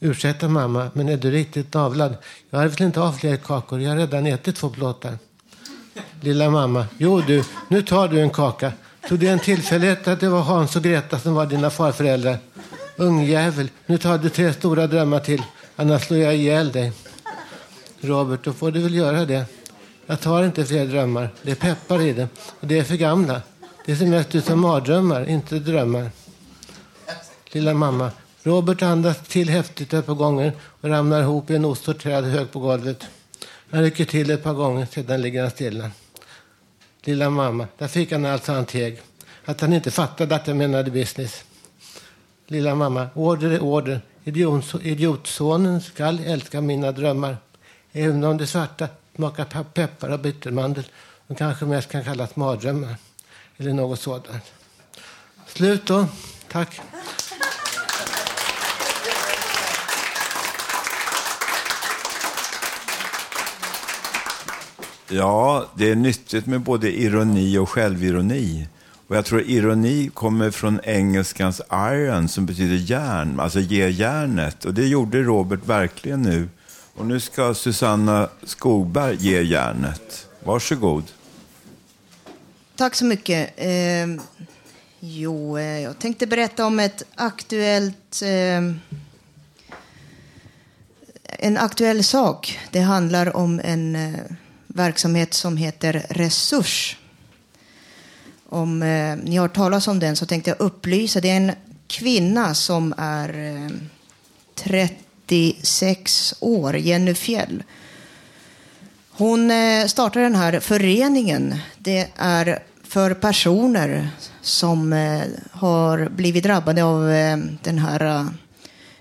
Speaker 17: Ursäkta mamma, men är du riktigt avlad? Jag vill inte ha fler kakor, jag har redan ätit två plåtar. Lilla mamma, jo du, nu tar du en kaka. Tog det en tillfällighet att det var Hans och Greta som var dina farföräldrar? Ungjävel, nu tar du tre stora drömmar till, annars slår jag ihjäl dig. Robert, då får du väl göra det. Jag tar inte fler drömmar. Det är peppar i det. Och det är för gamla. Det ser mest ut som mardrömmar, inte drömmar. Lilla mamma. Robert andas till häftigt ett par gånger och ramlar ihop i en ostsorterad hög på golvet. Han rycker till ett par gånger, sedan ligger han stilla. Lilla mamma. Där fick han alltså han teg. Att han inte fattade att jag menade business. Lilla mamma. Order är order. Idiotsonen skall älska mina drömmar. Även om det svarta smakar peppar och bittermandel. De kanske mest kan kallas mardrömmar. Eller något sådant. Slut då. Tack.
Speaker 1: Ja, det är nyttigt med både ironi och självironi. Och jag tror ironi kommer från engelskans iron som betyder järn, alltså ge järnet. Och det gjorde Robert verkligen nu. Och nu ska Susanna Skogberg ge järnet. Varsågod.
Speaker 13: Tack så mycket. Eh, jo, eh, jag tänkte berätta om ett aktuellt... Eh, en aktuell sak. Det handlar om en eh, verksamhet som heter Resurs. Om eh, ni har hört talas om den så tänkte jag upplysa. Det är en kvinna som är eh, 36 år, Jenny Fjäll. Hon eh, startade den här föreningen. Det är för personer som eh, har blivit drabbade av eh, den här eh,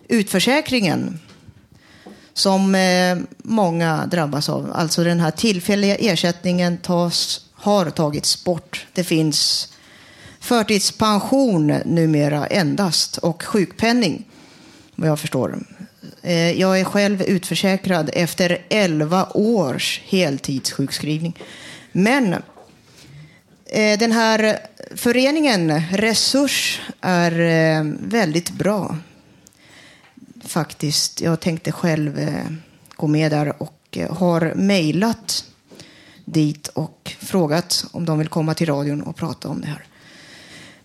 Speaker 13: utförsäkringen som eh, många drabbas av. Alltså den här tillfälliga ersättningen tas, har tagits bort. Det finns förtidspension numera endast och sjukpenning, vad jag förstår. Eh, jag är själv utförsäkrad efter 11 års heltidssjukskrivning. Men eh, den här föreningen Resurs är eh, väldigt bra faktiskt. Jag tänkte själv eh, gå med där och eh, har mejlat dit och frågat om de vill komma till radion och prata om det här.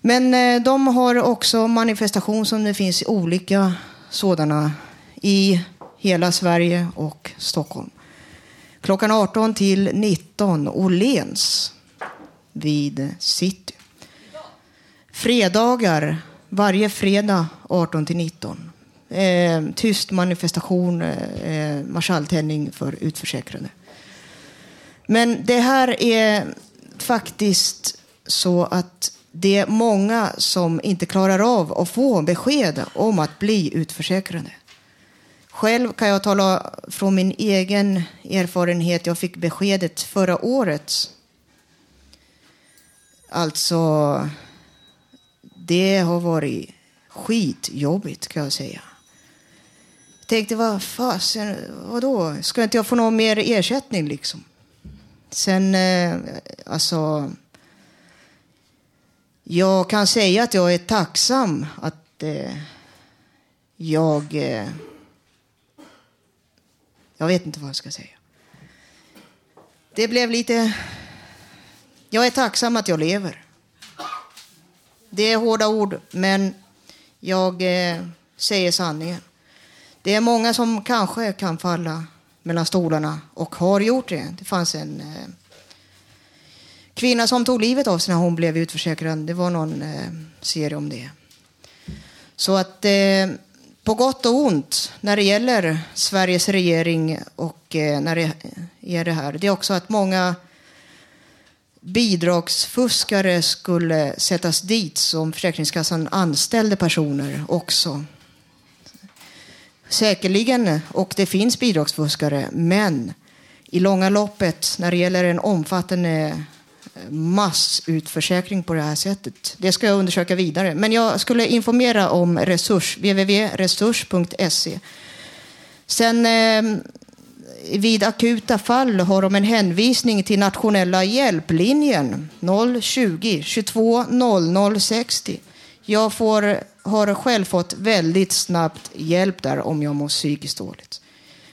Speaker 13: Men eh, de har också manifestation som det finns olika sådana i hela Sverige och Stockholm. Klockan 18 till 19, Åhléns vid City. Fredagar, varje fredag 18 till 19 eh, tyst manifestation, eh, eh marschalltändning för utförsäkrade. Men det här är faktiskt så att det är många som inte klarar av att få besked om att bli utförsäkrade. Själv kan jag tala från min egen erfarenhet. Jag fick beskedet förra året. Alltså, det har varit skitjobbigt kan jag säga. Jag tänkte, vad fasen, vadå? Ska inte jag få någon mer ersättning liksom? Sen, eh, alltså... Jag kan säga att jag är tacksam att eh, jag... Eh, jag vet inte vad jag ska säga. Det blev lite... Jag är tacksam att jag lever. Det är hårda ord, men jag eh, säger sanningen. Det är många som kanske kan falla mellan stolarna och har gjort det. Det fanns en eh, kvinna som tog livet av sig när hon blev utförsäkrad. Det var någon eh, serie om det. Så att eh, på gott och ont när det gäller Sveriges regering och eh, när det är det här. Det är också att många bidragsfuskare skulle sättas dit som Försäkringskassan anställde personer också. Säkerligen, och det finns bidragsfuskare, men i långa loppet när det gäller en omfattande eh, massutförsäkring på det här sättet. Det ska jag undersöka vidare. Men jag skulle informera om resurs, www.resurs.se. Sen eh, vid akuta fall har de en hänvisning till nationella hjälplinjen 020 22 00 60. Jag får, har själv fått väldigt snabbt hjälp där om jag mår psykiskt dåligt.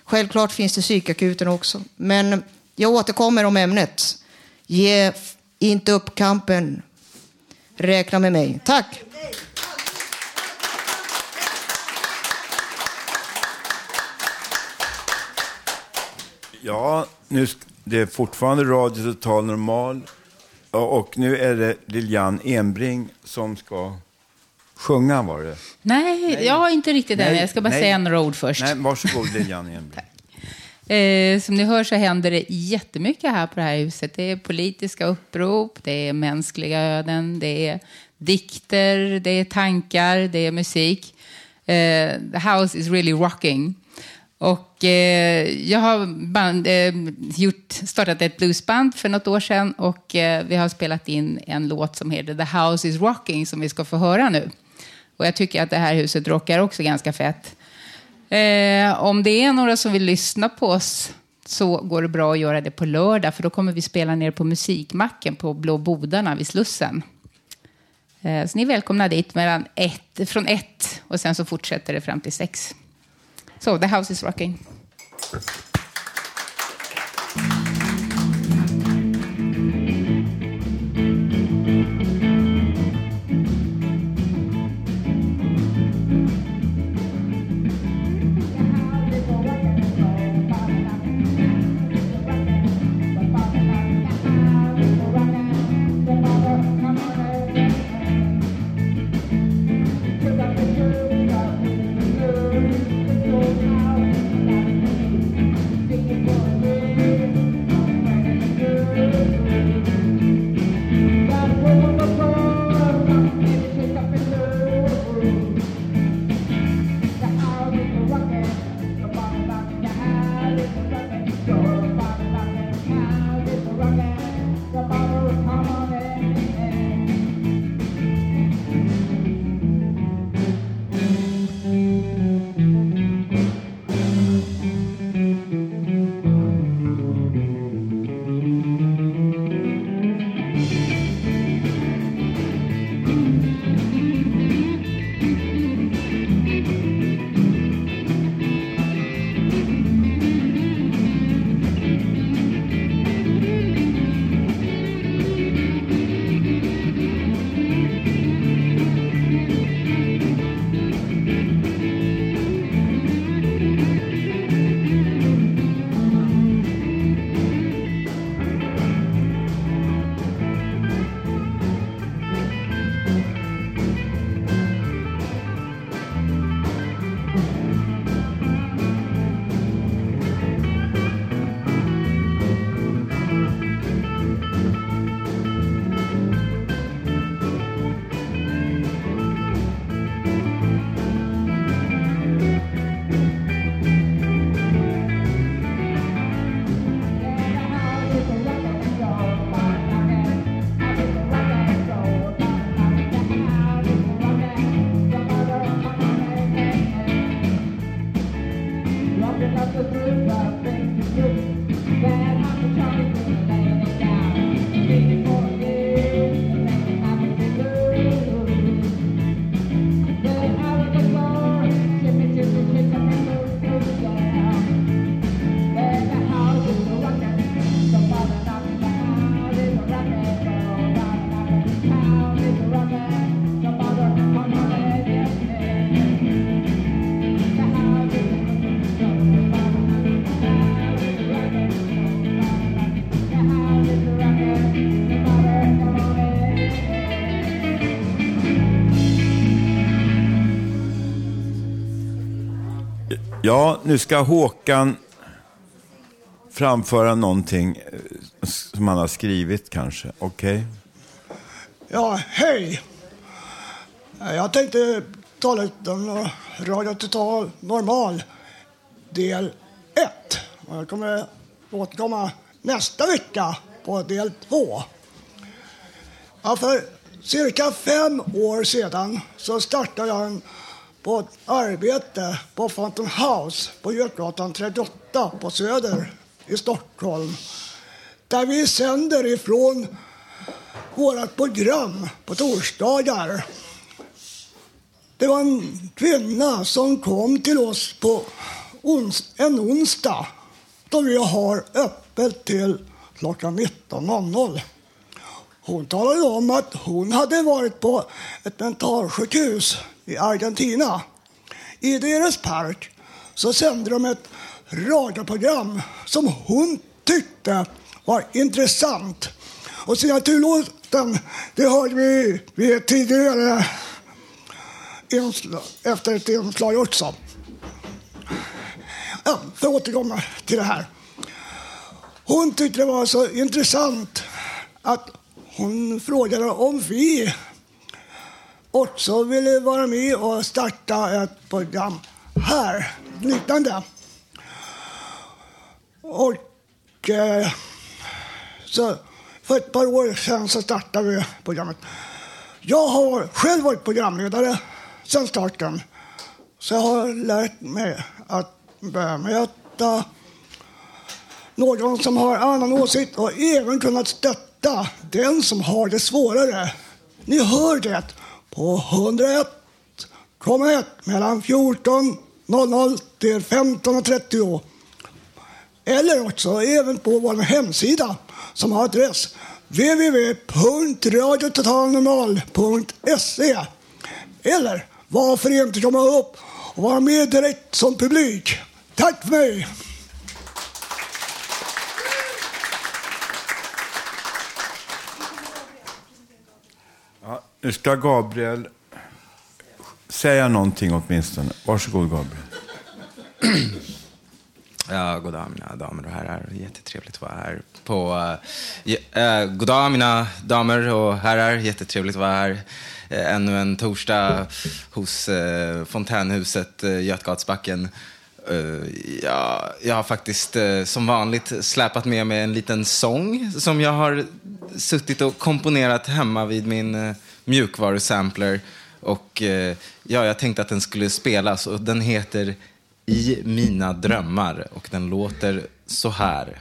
Speaker 13: Självklart finns det psykakuten också, men jag återkommer om ämnet. Ge inte upp kampen. Räkna med mig. Tack!
Speaker 1: Ja, nu, det är fortfarande Radio Total Normal. Och nu är det Lilian Enbring som ska sjunga var det.
Speaker 22: Nej, jag inte riktigt än.
Speaker 1: Nej,
Speaker 22: Jag ska bara
Speaker 1: nej.
Speaker 22: säga några ord först.
Speaker 1: Nej, varsågod Lilian.
Speaker 22: Eh, som ni hör så händer det jättemycket här på det här huset. Det är politiska upprop, det är mänskliga öden, det är dikter, det är tankar, det är musik. Eh, the house is really rocking. Och eh, jag har band, eh, gjort, startat ett bluesband för något år sedan och eh, vi har spelat in en låt som heter The House is Rocking som vi ska få höra nu. Och jag tycker att det här huset rockar också ganska fett. Eh, om det är några som vill lyssna på oss så går det bra att göra det på lördag för då kommer vi spela ner på Musikmacken på Blå Bodarna vid Slussen. Eh, så ni är välkomna dit mellan ett, från ett och sen så fortsätter det fram till sex. Så, The House is Rocking.
Speaker 1: Ja, nu ska Håkan framföra någonting eh, som han har skrivit kanske. Okej?
Speaker 23: Ja, hej. Jag tänkte tala lite om Radio Total Normal del 1. Jag kommer återkomma nästa vecka på del 2. Ja, för cirka fem år sedan så startade jag en, på ett arbete på Fountain House på Götgatan 38 på Söder i Stockholm. Där vi sänder ifrån vårt program på torsdagar. Det var en kvinna som kom till oss på ons en onsdag då vi har öppet till klockan 19.00. Hon talade om att hon hade varit på ett mentalsjukhus i Argentina. I deras park så sände de ett radioprogram som hon tyckte var intressant. Och signaturlåten, det hörde vi vid ett tidigare inslag, efter ett inslag också. Ja, för att återkomma till det här. Hon tyckte det var så intressant att hon frågade om vi och så ville vara med och starta ett program här, liknande. Och eh, så för ett par år sedan så startade vi programmet. Jag har själv varit programledare sedan starten. Så jag har lärt mig att bemöta någon som har annan åsikt och även kunnat stötta den som har det svårare. Ni hör det på 101,1 mellan 14.00 till 15.30. Eller också även på vår hemsida som har adress www.radiototalnormal.se Eller varför inte komma upp och vara med direkt som publik. Tack för mig!
Speaker 1: Nu ska Gabriel säga någonting åtminstone. Varsågod Gabriel. *clears throat*
Speaker 24: Ja, god dag mina damer och herrar. Jättetrevligt att vara här. På, eh, uh, uh, eh, god dag mina damer och herrar. Jättetrevligt att vara här. Uh, ännu en torsdag hos uh, Fontänhuset uh, Götgatsbacken. Uh, ja, jag har faktiskt uh, som vanligt släpat med mig en liten sång som jag har suttit och komponerat hemma vid min uh, mjukvarusampler. Och eh, ja, jag tänkte att den skulle spelas och den heter I mina drömmar och den låter så här.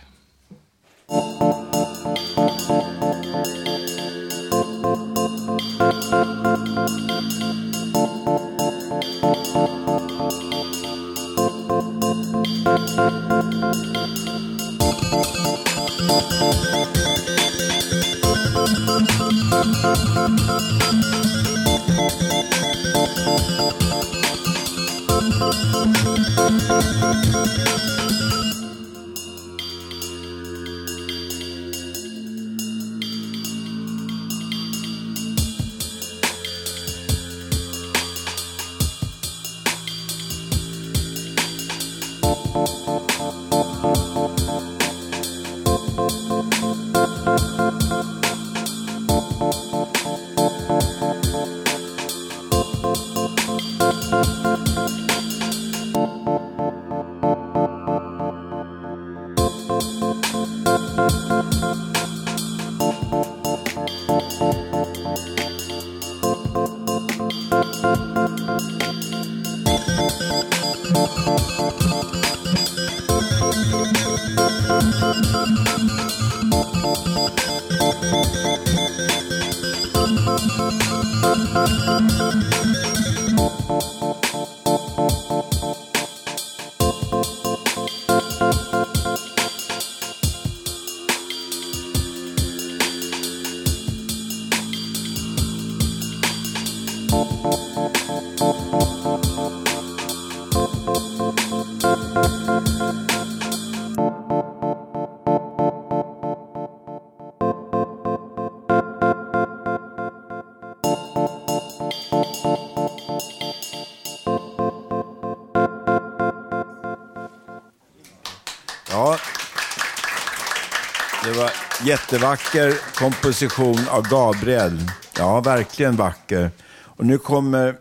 Speaker 1: Jättevacker komposition av Gabriel. Ja, verkligen vacker. Och nu kommer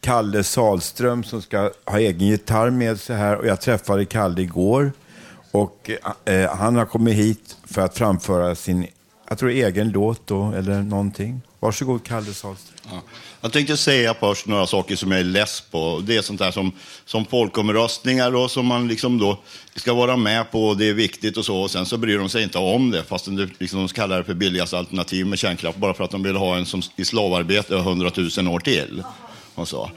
Speaker 1: Kalle Salström som ska ha egen gitarr med sig här. Och jag träffade Kalle igår. Och eh, han har kommit hit för att framföra sin, jag tror egen låt då, eller någonting. Varsågod Kalle Salström.
Speaker 11: Ja. Jag tänkte säga först några saker som jag är less på. Det är sånt där som, som folkomröstningar och som man liksom då ska vara med på och det är viktigt och så. Och sen så bryr de sig inte om det, fast det, liksom, de kallar det för billigaste alternativ med kärnkraft bara för att de vill ha en som i slavarbete 100 000 år till. Och, så.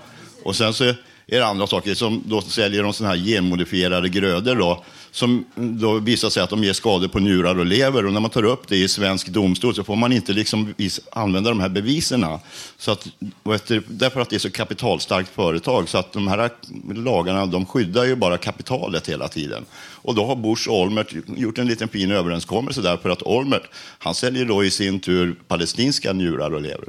Speaker 11: och sen så är det andra saker, som då säljer de såna här genmodifierade grödor då, som då visar sig att de ger skador på njurar och lever. Och när man tar upp det i svensk domstol så får man inte liksom använda de här bevisen, Så att, efter, därför att det är så kapitalstarkt företag. Så att de här lagarna de skyddar ju bara kapitalet hela tiden. Och då har Bush och Olmert gjort en liten fin överenskommelse där. För att Olmert, han säljer då i sin tur palestinska njurar och lever.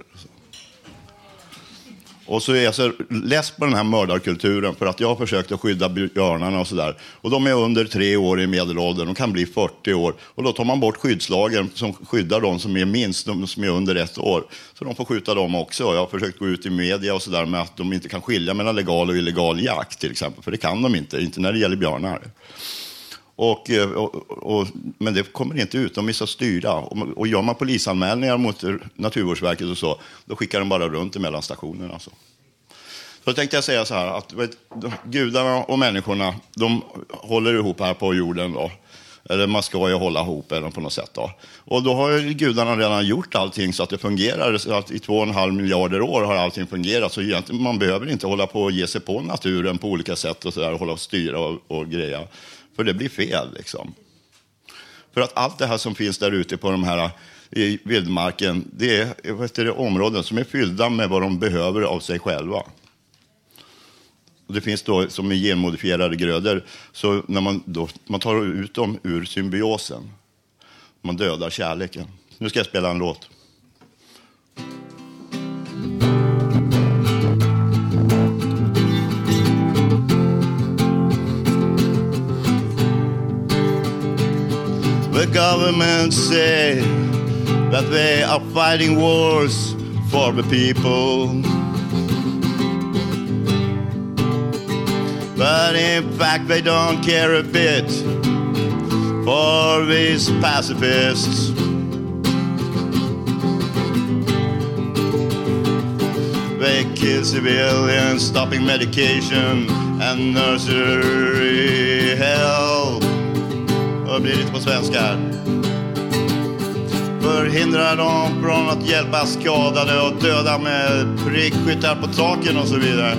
Speaker 11: Och så är jag så less på den här mördarkulturen för att jag har försökt att skydda björnarna och sådär. Och de är under tre år i medelåldern, de kan bli 40 år. Och då tar man bort skyddslagen som skyddar de som är minst, de som är under ett år. Så de får skjuta dem också. Jag har försökt gå ut i media och sådär med att de inte kan skilja mellan legal och illegal jakt till exempel. För det kan de inte, inte när det gäller björnar. Och, eh, och, och, men det kommer inte ut, de är så styrda. Och, och gör man polisanmälningar mot Naturvårdsverket och så, då skickar de bara runt mellan stationerna. Alltså. Så. Så tänkte jag säga så här, att vet, gudarna och människorna, de håller ihop här på jorden. Då. Eller man ska ju hålla ihop eller på något sätt. Då. Och då har ju gudarna redan gjort allting så att det fungerar. Så att I två och en halv miljarder år har allting fungerat. Så egentligen, man behöver inte hålla på och ge sig på naturen på olika sätt och så där, och hålla och styra och, och greja. För det blir fel liksom. För att allt det här som finns där ute på de här i vildmarken, det är vet du, områden som är fyllda med vad de behöver av sig själva. Och det finns då som i genmodifierade grödor, så när man, då, man tar ut dem ur symbiosen. Man dödar kärleken. Nu ska jag spela en låt. The government say that they are fighting wars for the people. But in fact, they don't care a bit for these pacifists. They kill civilians, stopping medication and nursery help. Vad blir det på svenska här? Förhindrar dem från att hjälpa skadade och döda med prickskyttar på taken och så vidare.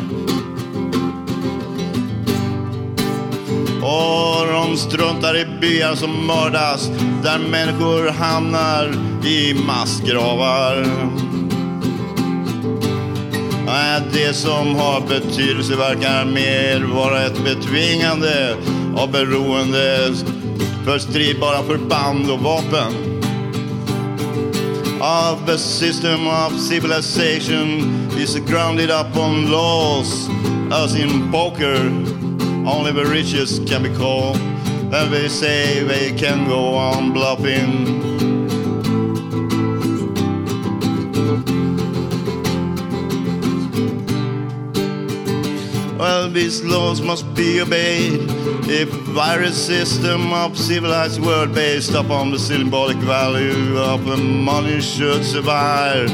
Speaker 11: Och de struntar i byar som mördas där människor hamnar i massgravar. Det som har betydelse verkar mer vara ett betvingande av beroende för stridbara förband och vapen. Of the system of civilization is grounded upon laws as in poker only the richest can be called. And they say they can go on bluffing. These laws must be obeyed. If virus system of civilized world based upon the symbolic value of the money should survive.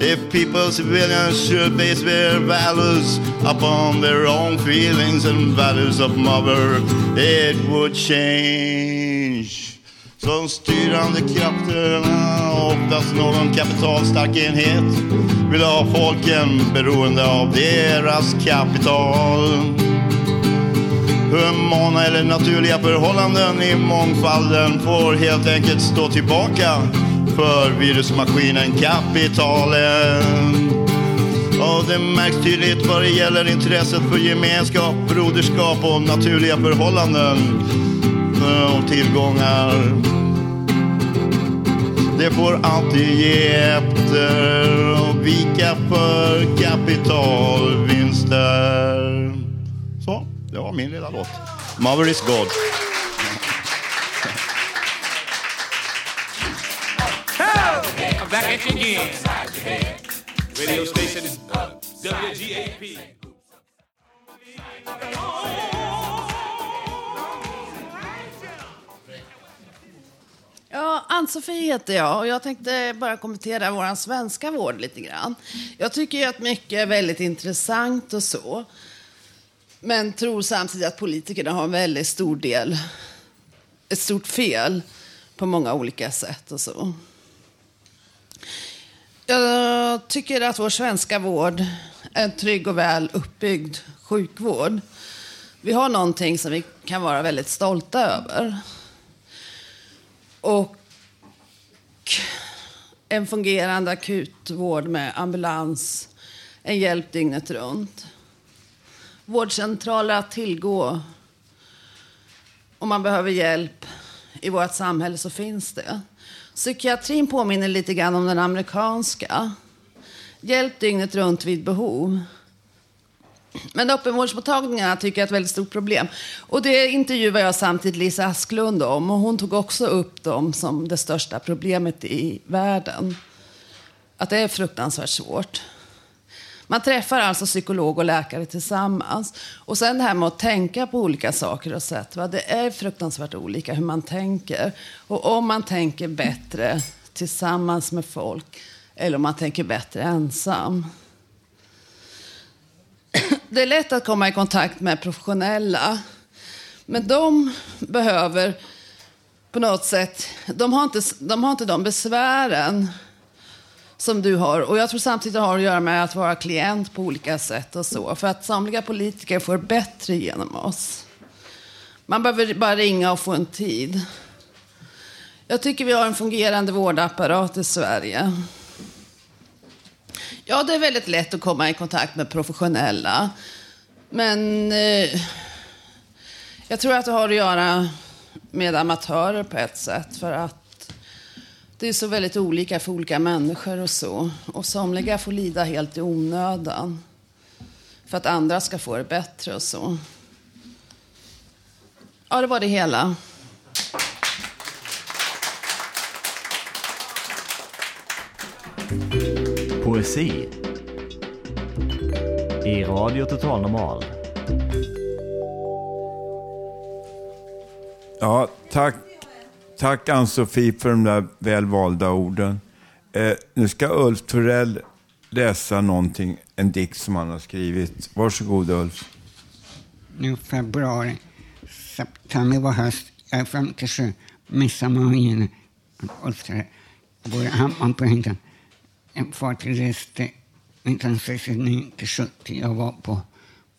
Speaker 11: If people, civilians should base their values upon their own feelings and values of mother, it would change. Som styrande krafterna, oftast någon kapitalstark enhet, vill ha folken beroende av deras kapital. Humana eller naturliga förhållanden i mångfalden får helt enkelt stå tillbaka för virusmaskinen kapitalen. Och det märks tydligt vad det gäller intresset för gemenskap, broderskap och naturliga förhållanden och tillgångar det får alltid ge efter och vika för kapitalvinster. Så, det var min lilla låt. Maverick's God.
Speaker 20: Radio station WGAP.
Speaker 25: Ja, Ann-Sofie heter jag och jag tänkte bara kommentera vår svenska vård lite grann. Jag tycker ju att mycket är väldigt intressant och så. Men tror samtidigt att politikerna har en väldigt stor del, ett stort fel på många olika sätt och så. Jag tycker att vår svenska vård är en trygg och väl uppbyggd sjukvård. Vi har någonting som vi kan vara väldigt stolta över. Och en fungerande akutvård med ambulans, en hjälp dygnet runt. Vårdcentraler att tillgå. Om man behöver hjälp i vårt samhälle så finns det. Psykiatrin påminner lite grann om den amerikanska. Hjälp dygnet runt vid behov. Men öppenvårdsmottagningarna tycker jag är ett väldigt stort problem. Och det intervjuade jag samtidigt Lisa Asklund om. Och hon tog också upp dem som det största problemet i världen. Att det är fruktansvärt svårt. Man träffar alltså psykolog och läkare tillsammans. Och sen det här med att tänka på olika saker och sätt. Va? Det är fruktansvärt olika hur man tänker. Och om man tänker bättre tillsammans med folk eller om man tänker bättre ensam. Det är lätt att komma i kontakt med professionella. Men de behöver på något sätt, de har inte de, har inte de besvären som du har. Och jag tror samtidigt det har att göra med att vara klient på olika sätt och så. För att somliga politiker får bättre genom oss. Man behöver bara ringa och få en tid. Jag tycker vi har en fungerande vårdapparat i Sverige. Ja, det är väldigt lätt att komma i kontakt med professionella. Men eh, jag tror att det har att göra med amatörer på ett sätt. För att det är så väldigt olika för olika människor och så. Och somliga får lida helt i onödan. För att andra ska få det bättre och så. Ja, det var det hela.
Speaker 26: Poesi i Radio Total Normal.
Speaker 1: Ja, tack, tack Ann-Sofie för de där välvalda orden. Eh, nu ska Ulf Torell läsa någonting, en dikt som han har skrivit. Varsågod Ulf.
Speaker 27: Nu februari, september var höst. Jag är 57, midsommar och juni. Ulf Torell. Jag bor i Hammar på. En fartyg reste 1969 till 70. Jag var på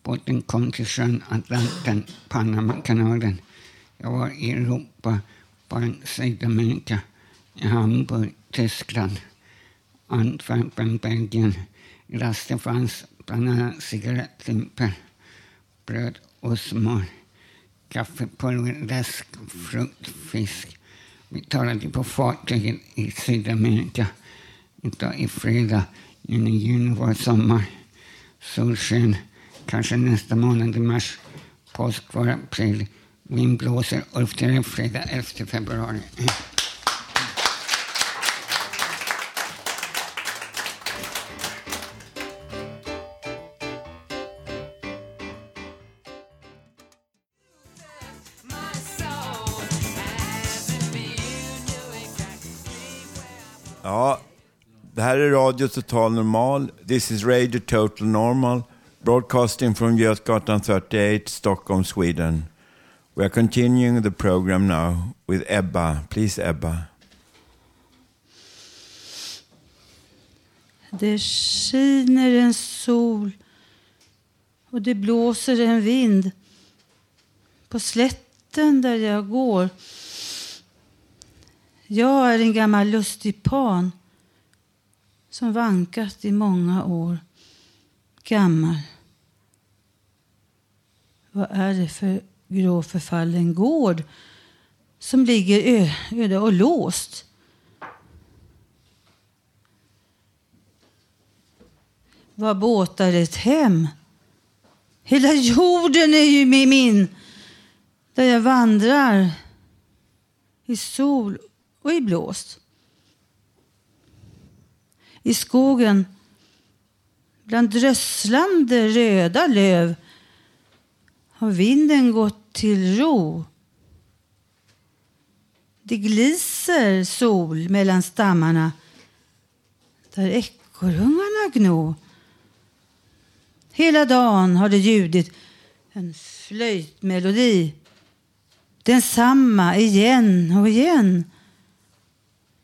Speaker 27: båten kom till sjön Atlanten, Panamakanalen. Jag var i Europa, på Sydamerika, i Hamburg, Tyskland, Antwerpen, Belgien. I rasten fanns bland annat cigarettlimper, bröd och smör, kaffepulver, läsk, frukt, fisk. Vi talade på fartyget i Sydamerika utav i fredag, juni, juni var sommar. Solsken, kanske nästa månad i mars. Påsk var april. Vind blåser Ulf till fredag 11 februari.
Speaker 1: Här är Radio Total Normal. This is Radio Total Normal. Broadcasting from Götgatan 38, Stockholm, Sweden. We are continuing the program now with Ebba. Please, Ebba.
Speaker 15: Det skiner en sol och det blåser en vind på slätten där jag går. Jag är en gammal lustig pan som vankat i många år. Gammal. Vad är det för grå förfallen gård som ligger öde och låst? Var båtar ett hem? Hela jorden är ju min. Där jag vandrar i sol och i blåst i skogen bland drösslande röda löv har vinden gått till ro. Det gliser sol mellan stammarna där ekorrungarna gno. Hela dagen har det ljudit en flöjtmelodi. Densamma igen och igen.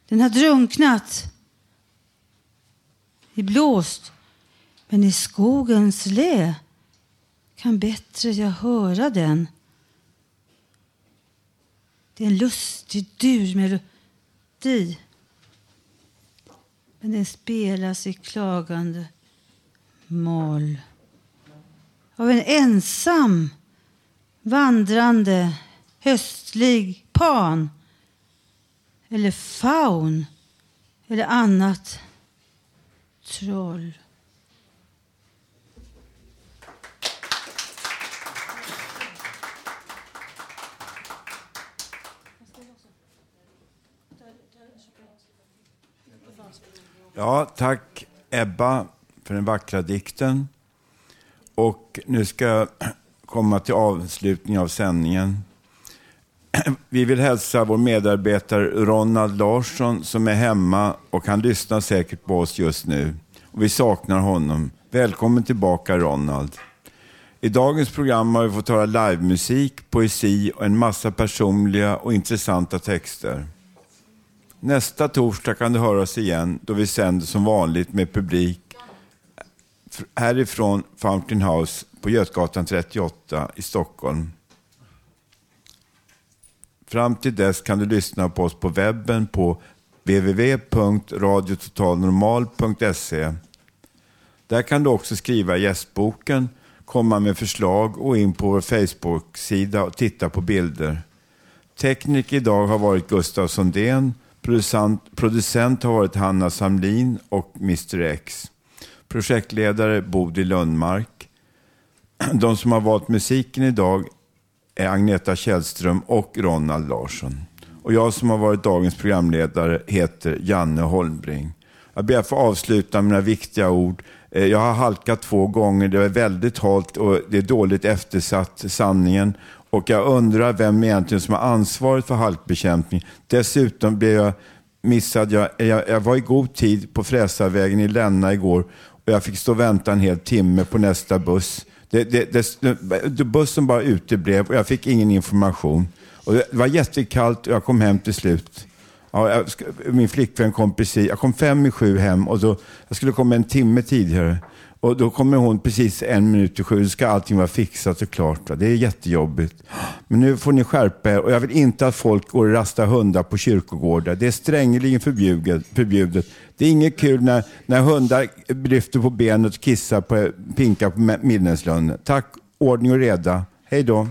Speaker 15: Den har drunknat i blåst, men i skogens lä kan bättre jag höra den. Det är en lustig durmelodi, men den spelas i klagande moll av en ensam vandrande höstlig pan eller faun eller annat kontroll.
Speaker 1: Ja, tack Ebba för den vackra dikten. Och nu ska jag komma till avslutningen av sändningen. Vi vill hälsa vår medarbetare Ronald Larsson som är hemma och han lyssnar säkert på oss just nu. Och vi saknar honom. Välkommen tillbaka Ronald. I dagens program har vi fått höra livemusik, poesi och en massa personliga och intressanta texter. Nästa torsdag kan du höra oss igen då vi sänder som vanligt med publik härifrån Fountain House på Götgatan 38 i Stockholm. Fram till dess kan du lyssna på oss på webben på www.radiototalnormal.se. Där kan du också skriva gästboken, komma med förslag och in på vår Facebook-sida och titta på bilder. Teknik idag har varit Gustav Sondén, producent, producent har varit Hanna Samlin och Mr X. Projektledare Bodil Lundmark. De som har valt musiken idag är Agneta Källström och Ronald Larsson. Och jag som har varit dagens programledare heter Janne Holmbring. Jag ber att få avsluta med några viktiga ord. Eh, jag har halkat två gånger, det är väldigt halt och det är dåligt eftersatt sanningen. Och jag undrar vem egentligen som har ansvaret för halkbekämpning. Dessutom blev jag missad, jag, jag, jag var i god tid på Fräsarvägen i Länna igår och jag fick stå och vänta en hel timme på nästa buss. Det, det, det, bussen bara uteblev och jag fick ingen information. Och det var jättekallt och jag kom hem till slut. Ja, jag, min flickvän kom precis, jag kom fem i sju hem och då, jag skulle komma en timme tidigare. Och då kommer hon precis en minut i sju, då ska allting vara fixat och klart. Va? Det är jättejobbigt. Men nu får ni skärpa er och jag vill inte att folk går och rastar hundar på kyrkogårdar. Det är strängeligen förbjudet. förbjudet. Det är inget kul när, när hundar lyfter på benet och kissar på, pinkar på minneslunden. Tack, ordning och reda. Hej då.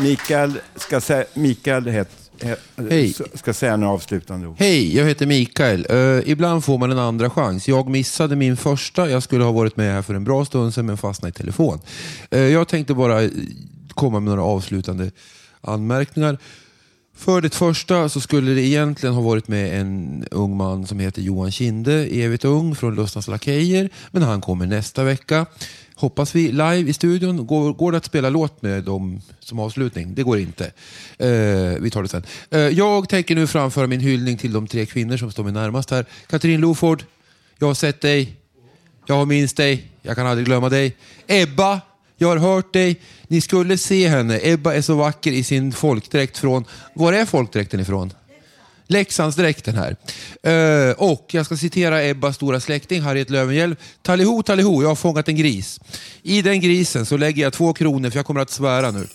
Speaker 1: Mikael ska, sä Mikael het, het,
Speaker 28: Hej.
Speaker 1: ska säga några avslutande ord.
Speaker 28: Hej, jag heter Mikael. Eh, ibland får man en andra chans. Jag missade min första. Jag skulle ha varit med här för en bra stund sedan men fastnade i telefon. Eh, jag tänkte bara eh, komma med några avslutande anmärkningar. För det första så skulle det egentligen ha varit med en ung man som heter Johan Kinde, evigt ung, från Lustnas Lakejer. Men han kommer nästa vecka. Hoppas vi live i studion. Går, går det att spela låt med dem som avslutning? Det går inte. Eh, vi tar det sen. Eh, jag tänker nu framföra min hyllning till de tre kvinnor som står mig närmast här. Katrin Loford, jag har sett dig. Jag har minst dig. Jag kan aldrig glömma dig. Ebba, jag har hört dig. Ni skulle se henne. Ebba är så vacker i sin folkdräkt från... Var är folkdräkten ifrån? Leksandsdräkten här. Eh, och jag ska citera Ebbas stora släkting Harriet Löwenhjelm. Taliho, taliho, jag har fångat en gris. I den grisen så lägger jag två kronor för jag kommer att svära nu.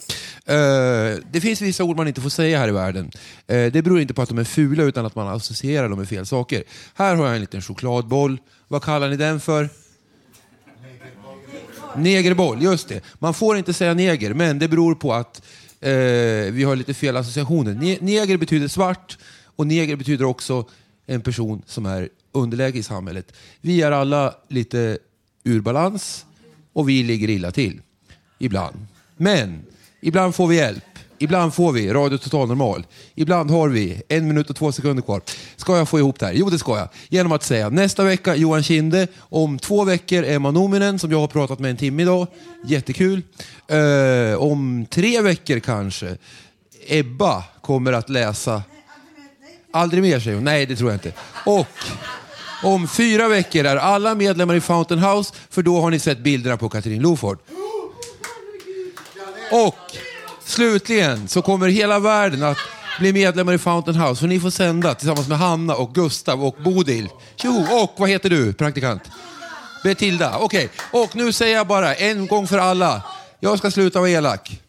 Speaker 28: Eh, det finns vissa ord man inte får säga här i världen. Eh, det beror inte på att de är fula utan att man associerar dem med fel saker. Här har jag en liten chokladboll. Vad kallar ni den för? Negerboll, just det. Man får inte säga neger, men det beror på att eh, vi har lite fel associationer. Ne neger betyder svart och neger betyder också en person som är underläge i samhället. Vi är alla lite ur balans och vi ligger illa till. Ibland. Men ibland får vi hjälp. Ibland får vi Radio Total Normal. Ibland har vi en minut och två sekunder kvar. Ska jag få ihop det här? Jo, det ska jag. Genom att säga nästa vecka Johan Kinde. Om två veckor Emma Nominen som jag har pratat med en timme idag. Jättekul. Uh, om tre veckor kanske Ebba kommer att läsa Aldrig mer säger hon. Nej, det tror jag inte. Och om fyra veckor är alla medlemmar i Fountain House, för då har ni sett bilderna på Katrin Loford. Och slutligen så kommer hela världen att bli medlemmar i Fountain House, för ni får sända tillsammans med Hanna och Gustav och Bodil. Jo, och vad heter du, praktikant? Betilda, okej. Och nu säger jag bara en gång för alla, jag ska sluta vara elak.